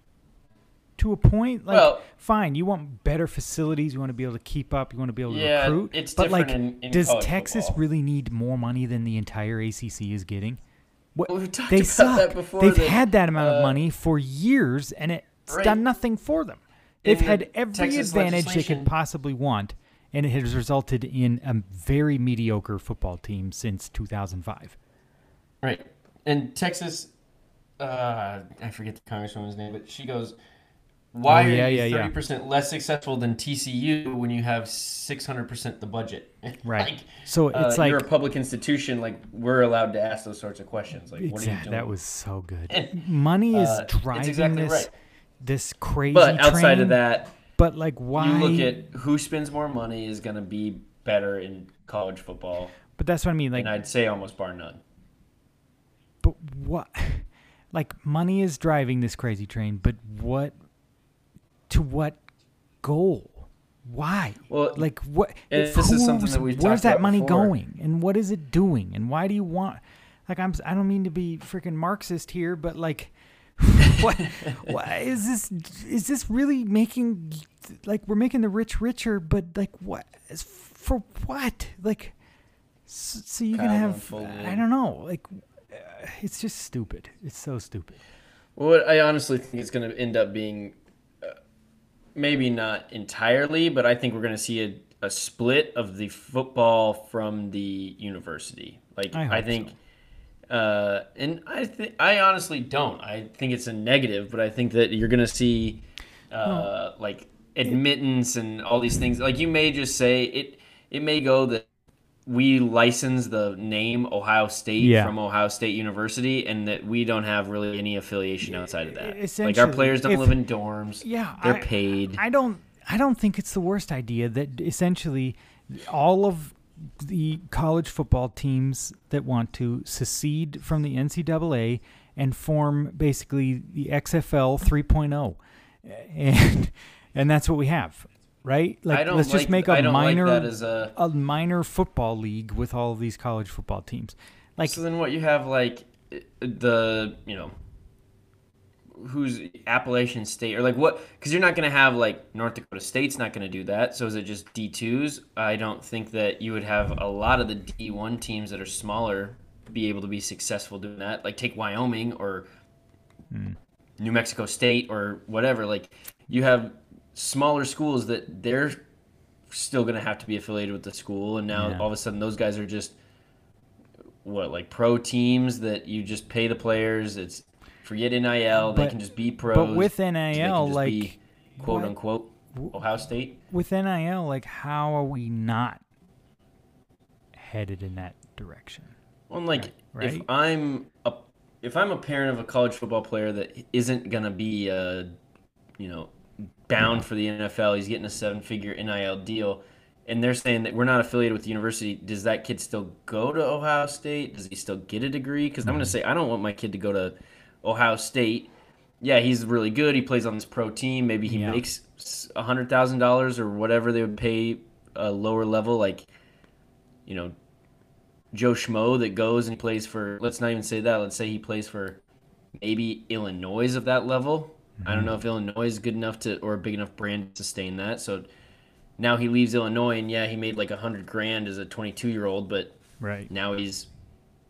To a point, like Well- fine, you want better facilities, you want to be able to keep up, you want to be able to Yeah, recruit. it's but like, in- in does Texas football. really need more money than the entire ACC is getting? What Well, we've they about suck. They've that, had that amount uh, of money for years, and it's right. done nothing for them. They've In had every Texas advantage they could possibly want, and it has resulted in a very mediocre football team since 2005. Right. And Texas, uh, I forget the congresswoman's name, but she goes, "Why Oh, yeah, are you yeah, yeah. thirty percent less successful than TCU when you have six hundred percent the budget?" Right. like, So uh, it's like you're a public institution. Like we're allowed to ask those sorts of questions. Like, what are you doing? that was so good. And, Money is uh, it's driving exactly this right. this crazy. But outside train, of that, but like why? you look at who spends more money is going to be better in college football, but that's what I mean. Like, and I'd say almost bar none. but what? Like money is driving this crazy train, but what? To what goal? Why? Well, like what? if this is something that we've Where's that money before. going, and what is it doing, and why do you want? Like I'm. I don't mean to be freaking Marxist here, but like, what? what is this? Is this really making? Like we're making the rich richer, but like what? For what? Like, so, so you can have. I don't know. Like, uh, it's just stupid. It's so stupid. Well, I honestly think it's going to end up being, uh, maybe not entirely, but I think we're going to see a, a split of the football from the university. Like I I, think, uh, and I think I honestly don't. I think it's a negative, but I think that you're going to see, uh, like admittance and all these things. Like you may just say it. It may go that we license the name Ohio State Yeah. from Ohio State University, and that we don't have really any affiliation outside of that. Like our players don't if- live in dorms. Yeah, they're I- paid. I don't. I don't think it's the worst idea that essentially all of the college football teams that want to secede from the NCAA and form basically the XFL 3.0, and and that's what we have, right? Like I don't let's just like- make a like minor as a- a minor football league with all of these college football teams. Like so then what you have like the you know who's Appalachian State or like what? Because you're not going to have like North Dakota State's not going to do that. So is it just D twos? I don't think that you would have a lot of the D one teams that are smaller be able to be successful doing that. Like take Wyoming or hmm. New Mexico State or whatever. Like you have smaller schools that they're still going to have to be affiliated with the school, and now Yeah. all of a sudden those guys are just what like pro teams that you just pay the players. It's forget NIL. they can just be pros. but with so they can NIL, like be, quote what- unquote Ohio State. with NIL, like how are we not headed in that direction? Well, like Right, if? I'm a if I'm a parent of a college football player that isn't gonna be uh you know bound for the NFL, he's getting a seven figure NIL deal, and they're saying that we're not affiliated with the university. Does that kid still go to Ohio State? Does he still get a degree? Because I'm gonna say I don't want my kid to go to Ohio State. Yeah, he's really good. He plays on this pro team. Maybe he Yeah. makes a hundred thousand dollars or whatever they would pay a lower level, like you know Joe Schmo that goes and plays for let's not even say that. Let's say he plays for maybe Illinois of that level. I don't mm-hmm. know if Illinois is good enough to or a big enough brand to sustain that. So now he leaves Illinois and yeah, he made like a hundred grand as a twenty two year old, but Right. now he's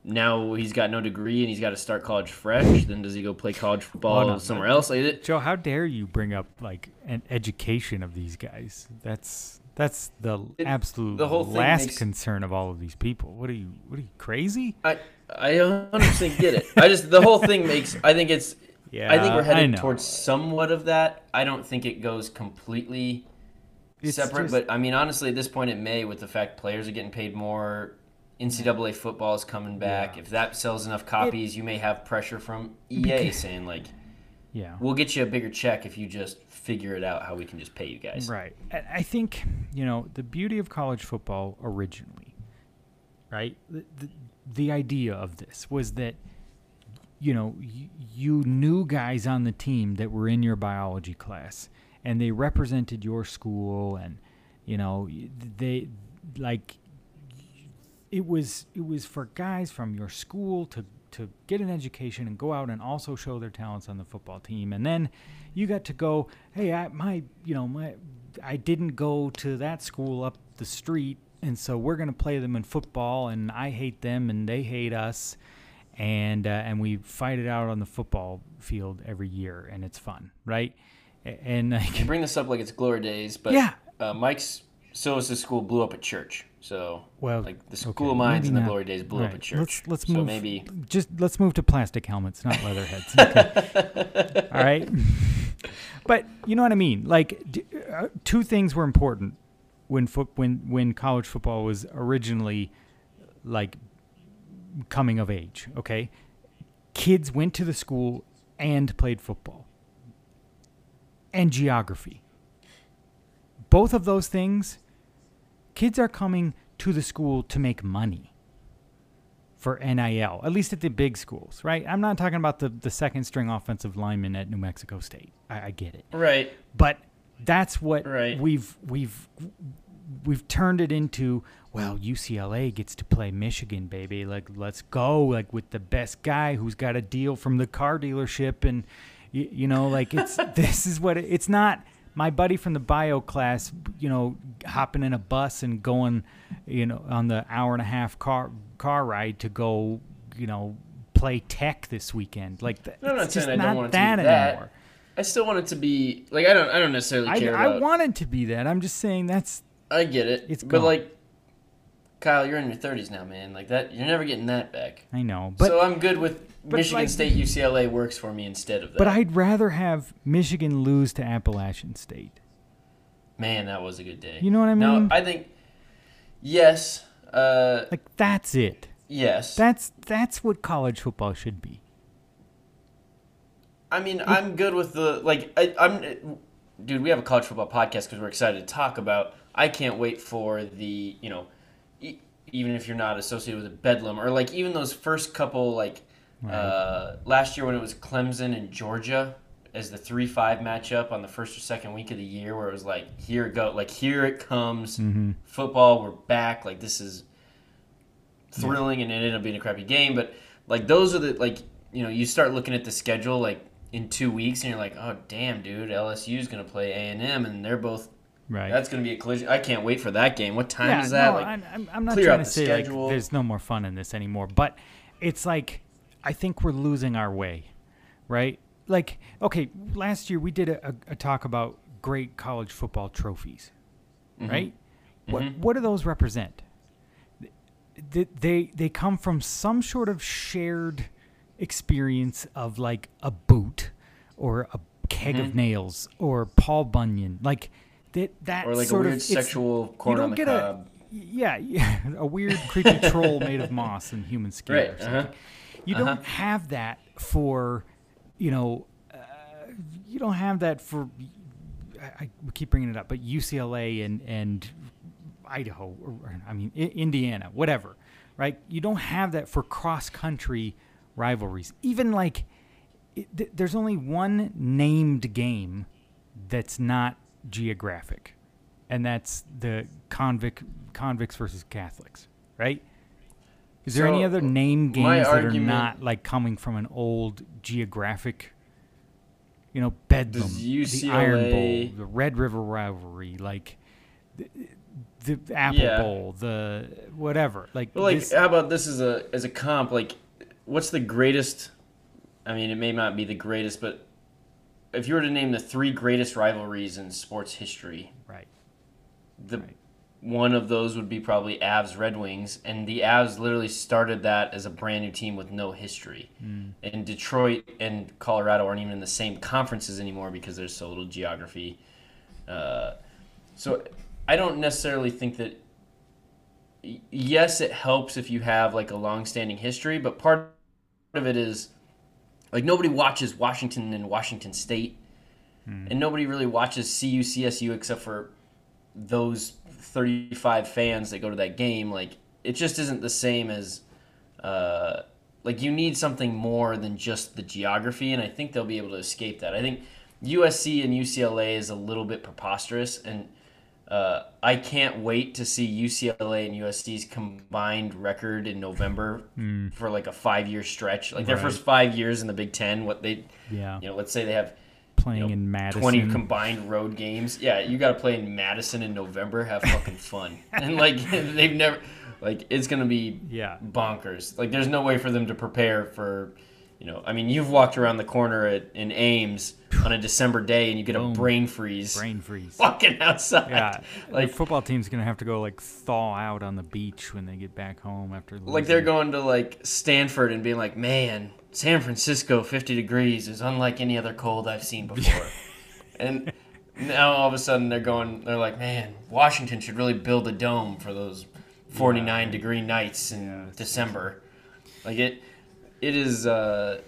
now he's got no degree and he's got to start college fresh. Then does he go play college football Oh, no. somewhere else? Like Joe, how dare you bring up like an education of these guys? That's that's the It- absolute the whole last makes- concern of all of these people. What are you? What are you crazy? I I 100% get it. I just the whole thing makes I think it's Yeah, I think we're headed know. towards somewhat of that. I don't think it goes completely It's separate, just- but I mean, honestly, at this point, it may with the fact players are getting paid more. NCAA football is coming back. Yeah. If that sells enough copies, you may have pressure from EA saying like, yeah, "We'll get you a bigger check if you just figure it out how we can just pay you guys." Right. I think, you know, the beauty of college football originally, right? The, the, the idea of this was that, you know, you, you knew guys on the team that were in your biology class and they represented your school and, you know, they, like, it was it was for guys from your school to to get an education and go out and also show their talents on the football team and then you got to go hey I my you know my I didn't go to that school up the street and so we're going to play them in football and I hate them and they hate us and uh, and we fight it out on the football field every year and it's fun right and like You bring this up like it's glory days, but Yeah. uh, Mike's Silas' school blew up at church. So, Well, like the school okay, of mines in the glory days blew up a church. Let's let's so move. maybe just let's move to plastic helmets, not leather heads. Okay. All right. But you know what I mean. Like d- uh, two things were important when foot when when college football was originally like coming of age. Okay, kids went to the school and played football and geography. Both of those things, kids are coming to the school to make money for NIL, at least at the big schools, right? I'm not talking about the, the second string offensive lineman at New Mexico State. I, I get it. right. But that's what Right. we've we've we've turned it into well UCLA gets to play Michigan baby like let's go like with the best guy who's got a deal from the car dealership and you, you know like it's this is what it, it's not my buddy from the bio class you know hopping in a bus and going you know on the hour and a half car car ride to go you know play tech this weekend like th- I'm not saying I don't want it to that be that. anymore I still want it to be like I don't I don't necessarily I, care I about wanted to be that. I'm just saying that's I get it. It's but gone. like Kyle, you're in your 30s now, man. Like that you're never getting that back. I know, but so I'm good with Michigan like- State UCLA works for me instead of that. but I'd rather have Michigan lose to Appalachian State. Man, that was a good day. You know what I mean? No? I think yes. Uh Like that's it. yes. That's that's what college football should be. I mean, I'm good with the like. I, I'm, dude. We have a college football podcast because we're excited to talk about. I can't wait for the you know, even if you're not associated with a Bedlam or like even those first couple like uh, last year when it was Clemson and Georgia as the three five matchup on the first or second week of the year where it was like here it go like here it comes Mm-hmm. football we're back like this is thrilling and it ended up being a crappy game but like those are the like you know you start looking at the schedule like in two weeks, and you're like, oh damn, dude, LSU is gonna play A and M, and they're both. Right. That's gonna be a collision. I can't wait for that game. What time yeah, is that? No, like, I'm, I'm- not clear trying to say schedule. like there's no more fun in this anymore, but it's like I think we're losing our way, right? Like, okay, last year we did a, a, talk about great college football trophies, Mm-hmm. right? What what do those represent? Th- They they come from some sort of shared experience of like a boot or a keg Mm-hmm. of nails or Paul Bunyan, like that. That or like a sort weird of sexual you corn on don't the get cob. a yeah, yeah a weird creepy troll made of moss and human skin Right, or something. uh-huh. You Uh-huh. don't have that for you know uh, you don't have that for I, I keep bringing it up, but UCLA and and Idaho or, or, I mean I- Indiana, whatever, right? You don't have that for cross country rivalries. Even like it, th- there's only one named game that's not geographic, and that's the convict convicts versus Catholics, right? Is there any other name games that are not like coming from an old geographic? You know, Bedlam, Does the Iron Bowl, the Red River rivalry, like the, the Apple Yeah. Bowl, the whatever. Like, But like, this- how about this as a as a comp? Like, what's the greatest? I mean, it may not be the greatest, but if you were to name the three greatest rivalries in sports history, right, the Right. one of those would be probably Avs Red Wings, and the Avs literally started that as a brand new team with no history. Mm. And Detroit and Colorado aren't even in the same conferences anymore because there's so little geography. Uh, so I don't necessarily think that. Yes, it helps if you have like a long-standing history, but part of it is like nobody watches Washington and Washington State, and nobody really watches CU CSU except for those 35 fans that go to that game. Like it just isn't the same as uh, like you need something more than just the geography and i think they'll be able to escape that. I think usc and ucla is a little bit preposterous and uh, i can't wait to see ucla and usc's combined record in november for like a five year stretch like their Right. first five years in the big ten what they yeah, you know let's say they have playing you know, in Madison. 20 combined road games. Yeah, you got to play in Madison in November. Have fucking fun. and like they've never like it's going to be yeah, bonkers. Like there's no way for them to prepare for you know, I mean, you've walked around the corner at, in Ames on a December day and you get a Boom. brain freeze brain freeze. walking outside. Yeah, Like like football team's gonna have to go like thaw out on the beach when they get back home after. like they're going to like Stanford and being like, "Man, San Francisco 50 degrees is unlike any other cold I've seen before." and now all of a sudden they're going they're like, "Man, Washington should really build a dome for those 49 degree nights in Yeah, December." Like it it is uh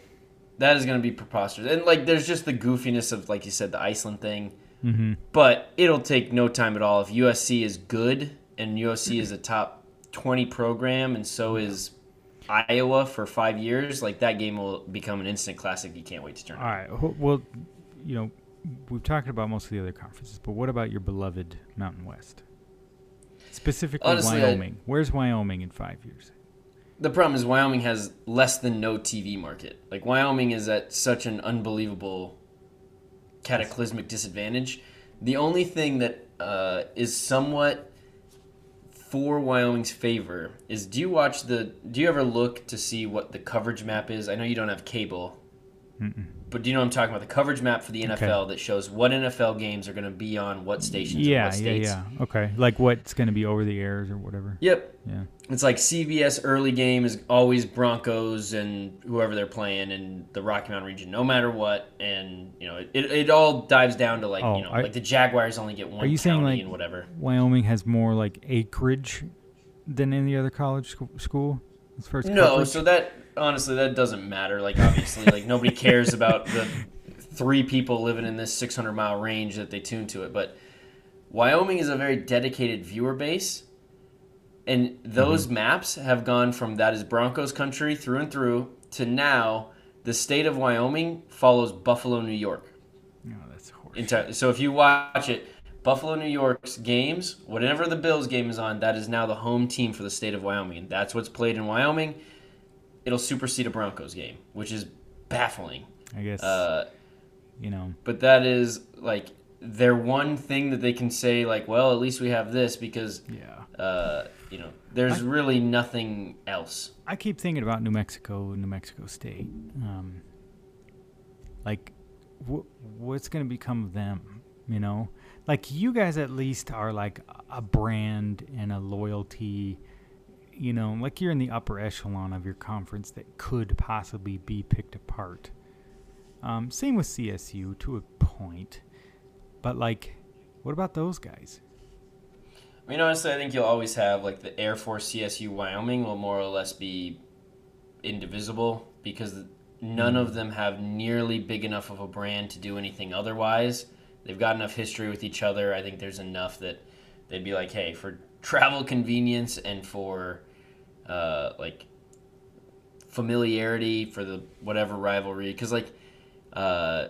that is going to be preposterous. And like there's just the goofiness of like you said the Iceland thing. Mhm. But it'll take no time at all if USC is good and USC is a top 20 program and so is Iowa for 5 years, like that game will become an instant classic you can't wait to turn All right. Well, you know, we've talked about most of the other conferences, but what about your beloved Mountain West? Specifically, Honestly, I- Wyoming. Where's Wyoming in five years? The problem is Wyoming has less than no TV market. Like Wyoming is at such an unbelievable cataclysmic disadvantage. The only thing that uh, is somewhat for Wyoming's favor is do you watch the do you ever look to see what the coverage map is? I know you don't have cable. But do you know what I'm talking about? The coverage map for the NFL that shows what NFL games are going to be on what stations in Yeah, what yeah, states. yeah. Okay. Like what's going to be over the airs or whatever. Yep. Yeah. It's like CBS early game is always Broncos and whoever they're playing in the Rocky Mountain region, no matter what. And you know, it, it all dives down to like Oh, you know, I- like the Jaguars only get one Are you saying, like- and whatever. Wyoming has more like acreage than any other college scho- school as far as No, coverage? so that honestly that doesn't matter. Like obviously, like nobody cares about the three people living in this 600 mile range that they tune to it. But Wyoming is a very dedicated viewer base, and those Mm-hmm. maps have gone from that is Broncos country through and through to now the state of Wyoming follows Buffalo, New York. No, that's horse. Enti- So if you watch it, Buffalo, New York's games, whatever the Bills game is on, that is now the home team for the state of Wyoming. And that's what's played in Wyoming. It'll supersede a Broncos game, which is baffling. I guess Uh, you know. but that is like their one thing that they can say like, well, at least we have this because Yeah. uh, you know there's I- really nothing else. I keep thinking about New Mexico, New Mexico State. Um, like, wh- what's going to become of them? You know, like you guys at least are like a brand and a loyalty. You know, like you're in the upper echelon of your conference that could possibly be picked apart. Um, same with CSU to a point, but like, what about those guys? I mean, honestly, I think you'll always have like the Air Force, CSU, Wyoming will more or less be indivisible because none of them have nearly big enough of a brand to do anything otherwise. They've got enough history with each other. I think there's enough that they'd be like, hey, for travel convenience and for uh, like familiarity for the whatever rivalry, because like uh,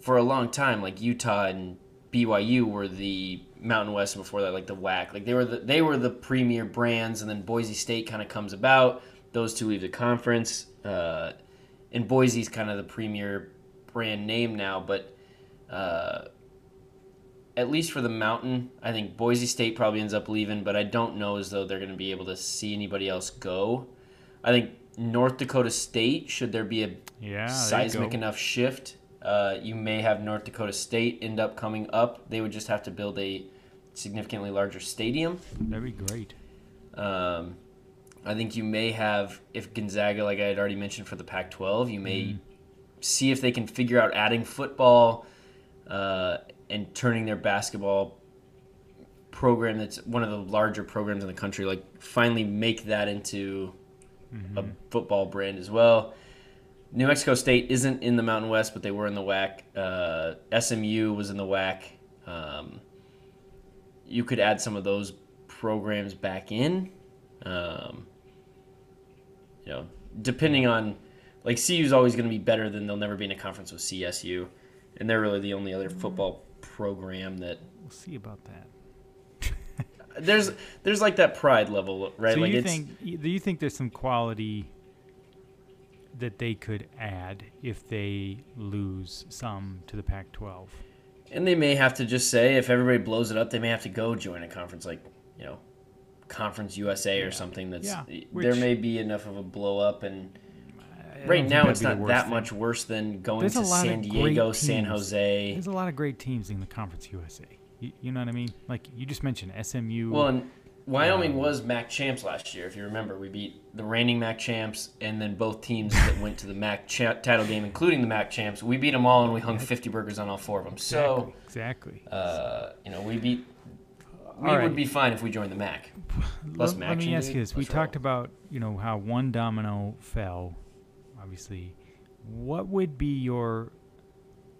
for a long time, like Utah and BYU were the Mountain West and before that, like the WAC. Like they were the they were the premier brands, and then Boise State kind of comes about. Those two leave the conference, uh, and Boise's kind of the premier brand name now. But uh, at least for the Mountain, I think Boise State probably ends up leaving, but I don't know as though they're going to be able to see anybody else go. I think North Dakota State, should there be a Yeah, seismic enough shift, uh, you may have North Dakota State end up coming up. They would just have to build a significantly larger stadium. That'd be great. Um, I think you may have, if Gonzaga, like I had already mentioned for the Pac 12, you may see if they can figure out adding football uh, and turning their basketball program that's one of the larger programs in the country, like finally make that into a football brand as well. New Mexico State isn't in the Mountain West, but they were in the WAC. Uh, SMU was in the WAC. Um, you could add some of those programs back in. Um, you know, depending on like CU's always going to be better than they'll never be in a conference with CSU, and they're really the only other football program that We'll see about that. there's there's like that pride level, right? So like you think do you think there's some quality that they could add if they lose some to the Pac-12? And they may have to just say if everybody blows it up, they may have to go join a conference like you know, Conference USA or something. That's Yeah, there may be enough of a blow up, and right now it's not that thing. much worse than going There's to San Diego, San. Jose. There's a lot of great teams in the Conference USA. You, you know what I mean? Like you just mentioned SMU. Well, and Wyoming Um, was MAC champs last year, if you remember. We beat the reigning MAC champs, and then both teams that went to the MAC cha- title game, including the MAC champs. We beat them all, and we hung 50 burgers on all four of them. So, exactly. uh, you know, we beat. We All would be fine if we joined the MAC. Less let, let me ask you this: We Let's talked about you know how one domino fell. Obviously, what would be your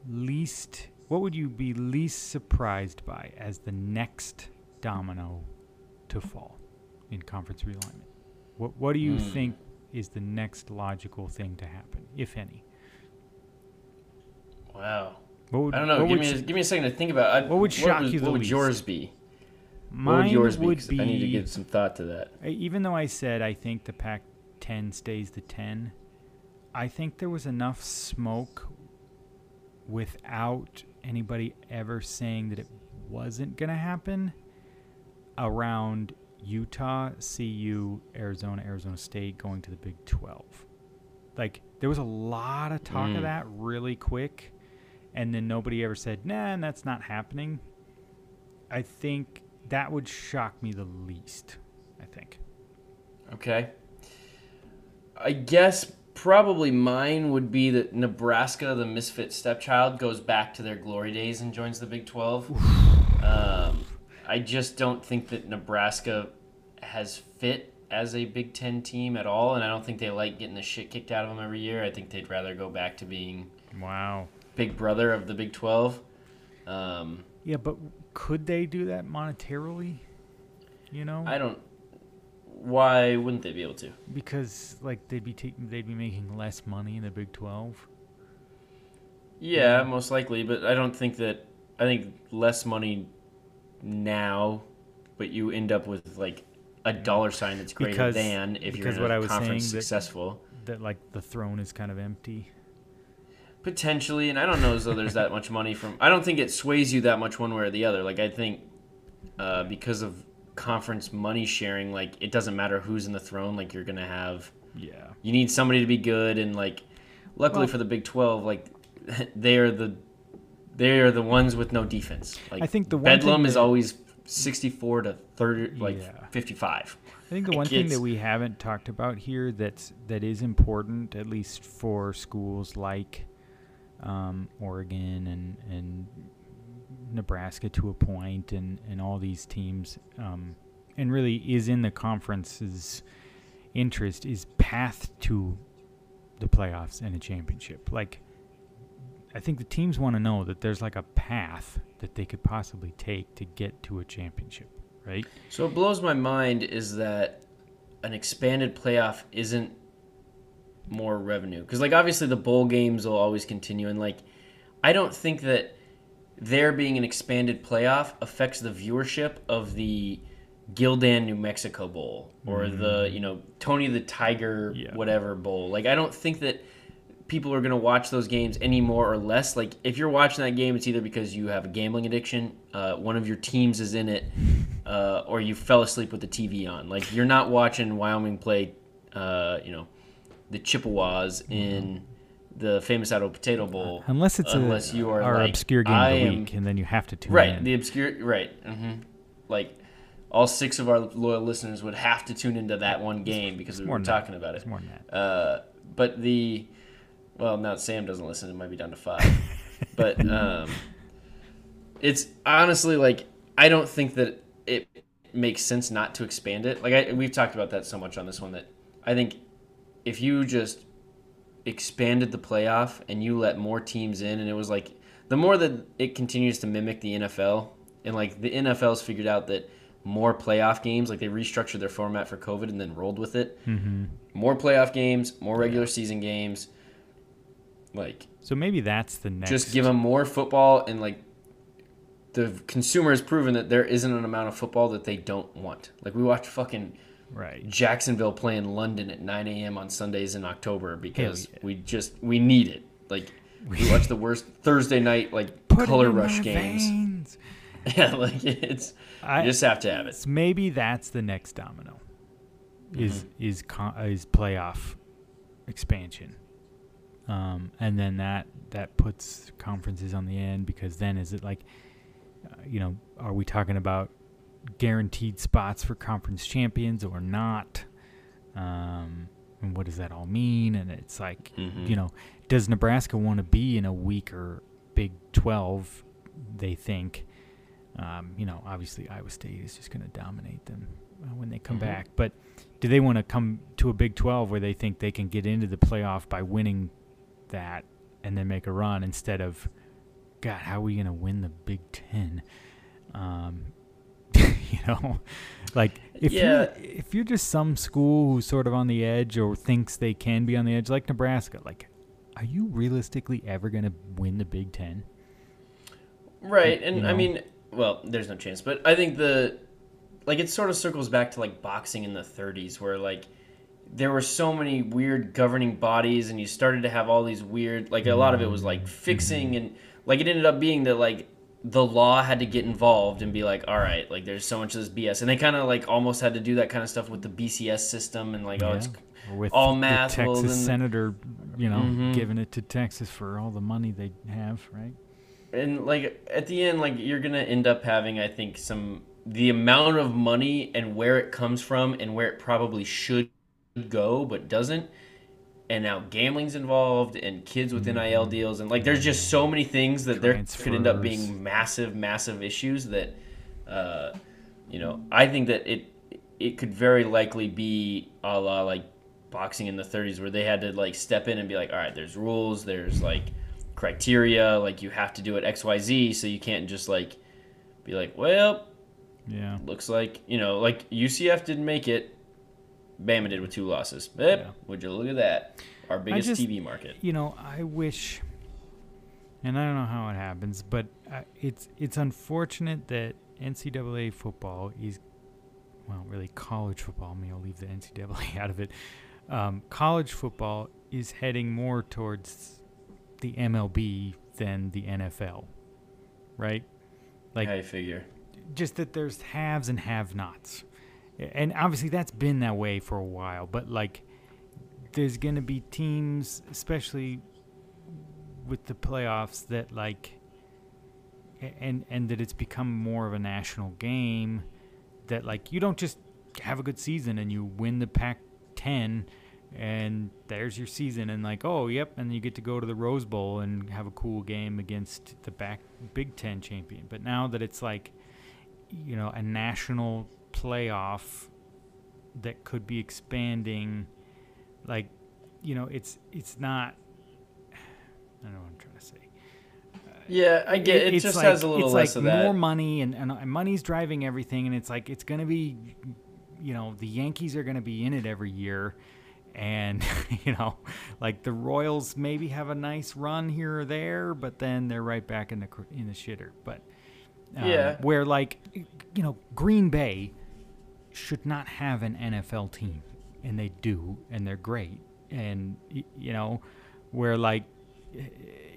least? What would you be least surprised by as the next domino to fall in conference realignment? What What do you Hmm. think is the next logical thing to happen, if any? Wow. What would, I don't know. What Give me, a, give me a second to think about. I, What would shock was- you the What would least? yours be? What mine would yours be? would 'Cause I need to give some thought to that. Even though I said I think the Pac 10 stays the 10, I think there was enough smoke without anybody ever saying that it wasn't going to happen around Utah, CU, Arizona, Arizona State going to the Big 12. Like, there was a lot of talk Mm. of that really quick, and then nobody ever said, nah, that's not happening. I think that would shock me the least. I think. Okay. I guess probably mine would be that Nebraska, the misfit stepchild, goes back to their glory days and joins the Big 12. Um, I just don't think that Nebraska has fit as a Big Ten team at all, and I don't think they like getting the shit kicked out of them every year. I think they'd rather go back to being Wow. big brother of the Big 12. Um, Yeah, but could they do that monetarily? You know, I don't. Why wouldn't they be able to? because like they'd be taking, they'd be making less money in the Big Twelve. Yeah, most likely, but I don't think that. I think less money now, but you end up with like a dollar sign that's greater Because- than if you're because in what a I was conference saying that- successful. That like the throne is kind of empty. Potentially, and I don't know as though there's that much money from. I don't think it sways you that much one way or the other. Like I think uh, because of conference money sharing, like it doesn't matter who's in the throne. Like you're gonna have. Yeah. You need somebody to be good, and like, luckily Well- for the Big Twelve, like they are the they are the ones with no defense. Like I think the one thing Bedlam is that- always sixty four to thirty, like Yeah. fifty five. I think the one thing that we haven't talked about here that's that is important, at least for schools like um, Oregon and and Nebraska to a point, and and all these teams, um, and really is in the conference's interest is path to the playoffs and a championship. Like, I think the teams want to know that there's like a path that they could possibly take to get to a championship, right? So what blows my mind is that an expanded playoff isn't more revenue because like obviously the bowl games will always continue and like I don't think that there being an expanded playoff affects the viewership of the Gildan New Mexico Bowl or the you know Tony the Tiger Yeah. whatever bowl. Like I don't think that people are going to watch those games any more or less. Like if you're watching that game, it's either because you have a gambling addiction, uh, one of your teams is in it, uh, or you fell asleep with the TV on. Like you're not watching Wyoming play, uh, you know, the Chippewas in the famous Idaho Potato Bowl. Unless it's unless a, you are our like, obscure game I of the am- week, and then you have to tune Right, in. Right, the obscure. Right, mm-hmm. like all six of our loyal listeners would have to tune into that one game because we more were than that. talking about it. It's more than that. Uh, but the well, now Sam doesn't listen, it might be down to five. but um, it's honestly like I don't think that it makes sense not to expand it. Like I, we've talked about that so much on this one that I think if you just expanded the playoff and you let more teams in, and it was like the more that it continues to mimic the NFL, and like the NFL's figured out that more playoff games, like they restructured their format for COVID and then rolled with it hmm more playoff games, more regular season games. Like, So maybe that's the next. just give them more football, and like, the consumer has proven that there isn't an amount of football that they don't want. Like, we watched fucking right. Jacksonville playing London at 9 a.m. on Sundays in October because yeah. we just we need it. Like, we watch the worst Thursday night like Put color rush games. veins. Yeah, like it's I, you just have to have it. maybe that's the next domino. Is Mm-hmm. is con- is playoff expansion, um, and then that that puts conferences on the end because then is it like, uh, you know, are we talking about guaranteed spots for conference champions or not? Um, and what does that all mean? And it's like, Mhm. you know, does Nebraska want to be in a weaker Big 12? They think. Um, you know, obviously Iowa State is just going to dominate them uh, when they come Mhm. back. But do they want to come to a Big 12 where they think they can get into the playoff by winning that and then make a run instead of, God, how are we going to win the Big 10? Um, you know, like if Yeah. you're if you're just some school who's sort of on the edge or thinks they can be on the edge, like Nebraska, like, are you realistically ever going to win the Big 10? Right, you and I know? mean, well, there's no chance, but I think the like it sort of circles back to like boxing in the 30s where like there were so many weird governing bodies and you started to have all these weird like a lot of it was like mm-hmm. fixing mm-hmm. and like it ended up being that like the law had to get involved and be like all right like there's so much of this bs and they kind of like almost had to do that kind of stuff with the bcs system and like oh it's with all math, well, Texas senator, you know, Mhm. giving it to Texas for all the money they have, right? and like at the end like you're gonna end up having i think some the amount of money and where it comes from and where it probably should go but doesn't and now gambling's involved and kids with nil deals and like there's just so many things that there could end up being massive massive issues that uh, you know i think that it it could very likely be a la like boxing in the 30s where they had to like step in and be like all right there's rules there's like criteria like you have to do it xyz so you can't just like be like well Yeah. looks like you know like ucf didn't make it bama did with two losses yep, Yeah. would you look at that our biggest just- tv market You know, I wish, and I don't know how it happens, but uh, it's it's unfortunate that NCAA football is, well, really college football. I mean, I'll leave the NCAA out of it. Um, college football is heading more towards the MLB than the NFL, right? Like I figure. just that there's haves and have-nots, and obviously that's been that way for a while. But like, there's gonna be teams, especially with the playoffs, that like, and and that it's become more of a national game. That like you don't just have a good season and you win the Pac-10 and there's your season and like oh yep and you get to go to the Rose Bowl and have a cool game against the back Big 10 champion but now that it's like you know a national playoff that could be expanding like you know it's it's not I don't know what I'm trying to say uh, Yeah, I get it. it's just like, has a little it's less like of that. more money and, and, and money's driving everything and it's like it's gonna be you know the yankees are gonna be in it every year and you know like the royals maybe have a nice run here or there but then they're right back in the in the shitter but um, Yeah. where like you know green bay should not have an nfl team and they do and they're great and you know where like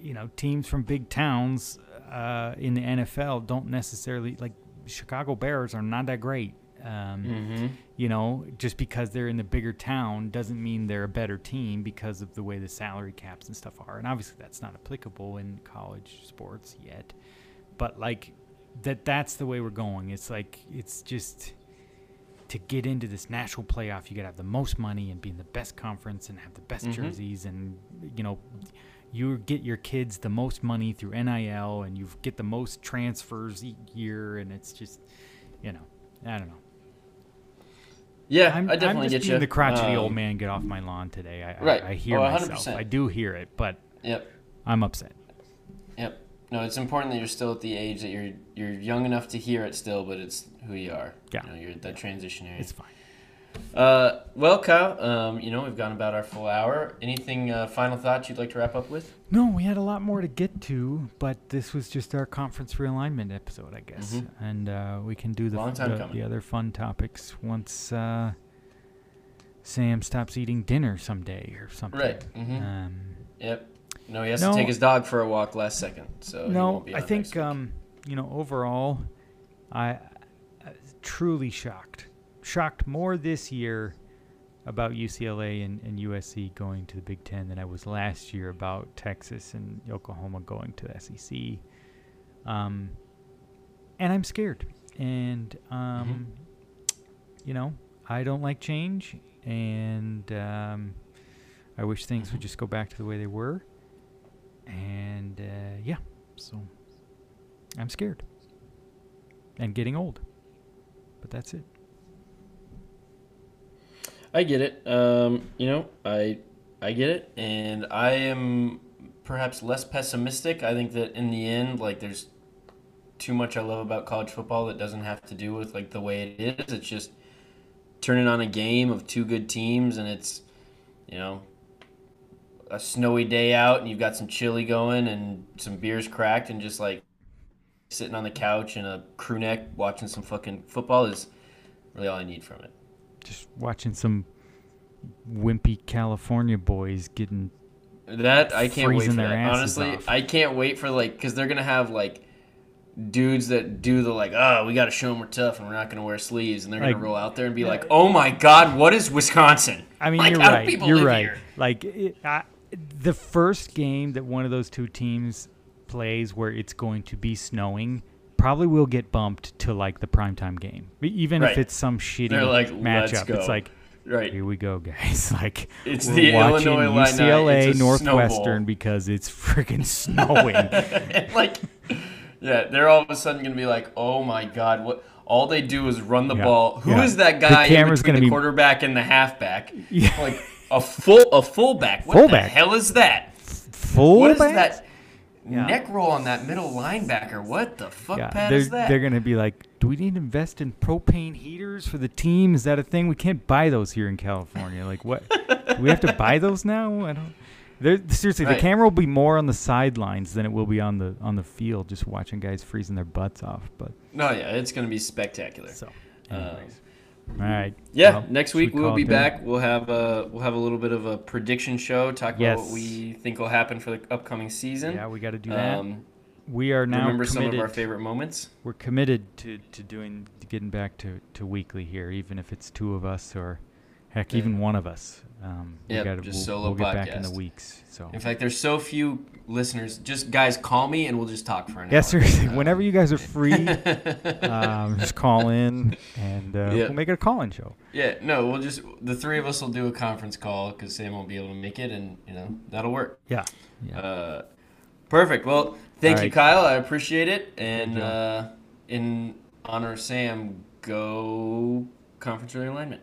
you know teams from big towns uh, in the NFL don't necessarily like Chicago Bears are not that great. Um, hmm You know, just because they're in the bigger town doesn't mean they're a better team because of the way the salary caps and stuff are. And obviously, that's not applicable in college sports yet. But like that, that's the way we're going. It's like it's just to get into this national playoff, you got to have the most money and be in the best conference and have the best Mhm. jerseys and you know you get your kids the most money through NIL and you get the most transfers each year and it's just you know I don't know. Yeah, I'm, I definitely I'm just get being you. the crotchety old Um, man get off my lawn today. I, Right. I, I hear Oh, myself. 100%. I do hear it, but Yep. I'm upset. No, it's important that you're still at the age that you're you're young enough to hear it still, but it's who you are. Yeah. You know, you're at that transition area. It's fine. Uh, well, Kyle, um, you know we've gone about our full hour. Anything uh, final thoughts you'd like to wrap up with? No, we had a lot more to get to, but this was just our conference realignment episode, I guess, Mhm. and uh, we can do the, Long time the, the other fun topics once uh, Sam stops eating dinner someday or something. Right. hmm Um, Yep. No, he has No. to take his dog for a walk last second, so no, I think um, you know overall, I, I truly shocked, shocked more this year about UCLA and, and USC going to the Big Ten than I was last year about Texas and Oklahoma going to the SEC. Um, and I'm scared, and um, you know I don't like change, and um, I wish things would Mhm. just go back to the way they were. And uh, yeah, so I'm scared and getting old. But that's it. I get it. Um, you know, I I get it, and I am perhaps less pessimistic. I think that in the end, like there's too much I love about college football that doesn't have to do with like the way it is. It's just turning on a game of two good teams, and it's you know a snowy day out, and you've got some chili going and some beers cracked, and just like sitting on the couch in a crew neck watching some fucking football is really all I need from it. Just watching some wimpy California boys getting That I can't wait for that. Honestly, off. I can't wait for like because they're gonna have like dudes that do the like, oh, we got to show them we're tough and we're not gonna wear sleeves, and they're Like- gonna roll out there and be uh, like, oh my god, what is Wisconsin? I mean, Like, you're right. You're right. here? Like it, I, the first game that one of those two teams plays where it's going to be snowing probably will get bumped to like the primetime game, even Right. if it's some shitty like, matchup. It's like Right. here we go, guys. Like It's the watching Illinois. UCLA Northwestern because it's freaking snowing. like, yeah, they're all of a sudden gonna be like, oh my god, what? All they do is run the Yeah, ball. Who is yeah. that The guy in camera's between the be- quarterback and the halfback? Yeah. Like a full a fullback. What the hell is that? Full What is back? that Yeah. neck roll on that middle linebacker? What the fuck Yeah, pad they're, is that? they're gonna be like, do we need to invest in propane heaters for the team? Is that a thing? We can't buy those here in California. Like, what? do we have to buy those now? I don't. They're, seriously, Right. the camera will be more on the sidelines than it will be on the on the field, just watching guys freezing their butts off. But no, yeah, it's gonna be spectacular. so, Um, anyways, All right. Yeah, Well, next week we we'll call be it back. We'll have a we'll have a little bit of a prediction show, talk about what we think will happen for the upcoming season. Yeah, we got to do that. Um, we are now remember committed. some of our favorite moments. We're committed to, to doing to getting back to, to weekly here, even if it's two of us or heck, Yeah. even one of us. Um, we Yep, gotta, just we'll, solo we'll get back in the podcast. weeks. So In fact, there's so few listeners. Just guys, call me and we'll just talk for an yeah, hour. seriously, Uh, whenever you guys are free, um, just call in and uh, Yep. we'll make it a call-in show. yeah, no, we'll just the three of us will do a conference call because Sam won't be able to make it, and you know that'll work. Yeah. Yeah. Uh, perfect. Well, thank All you, right. Kyle. I appreciate it. And uh, in honor of Sam, go conference realignment.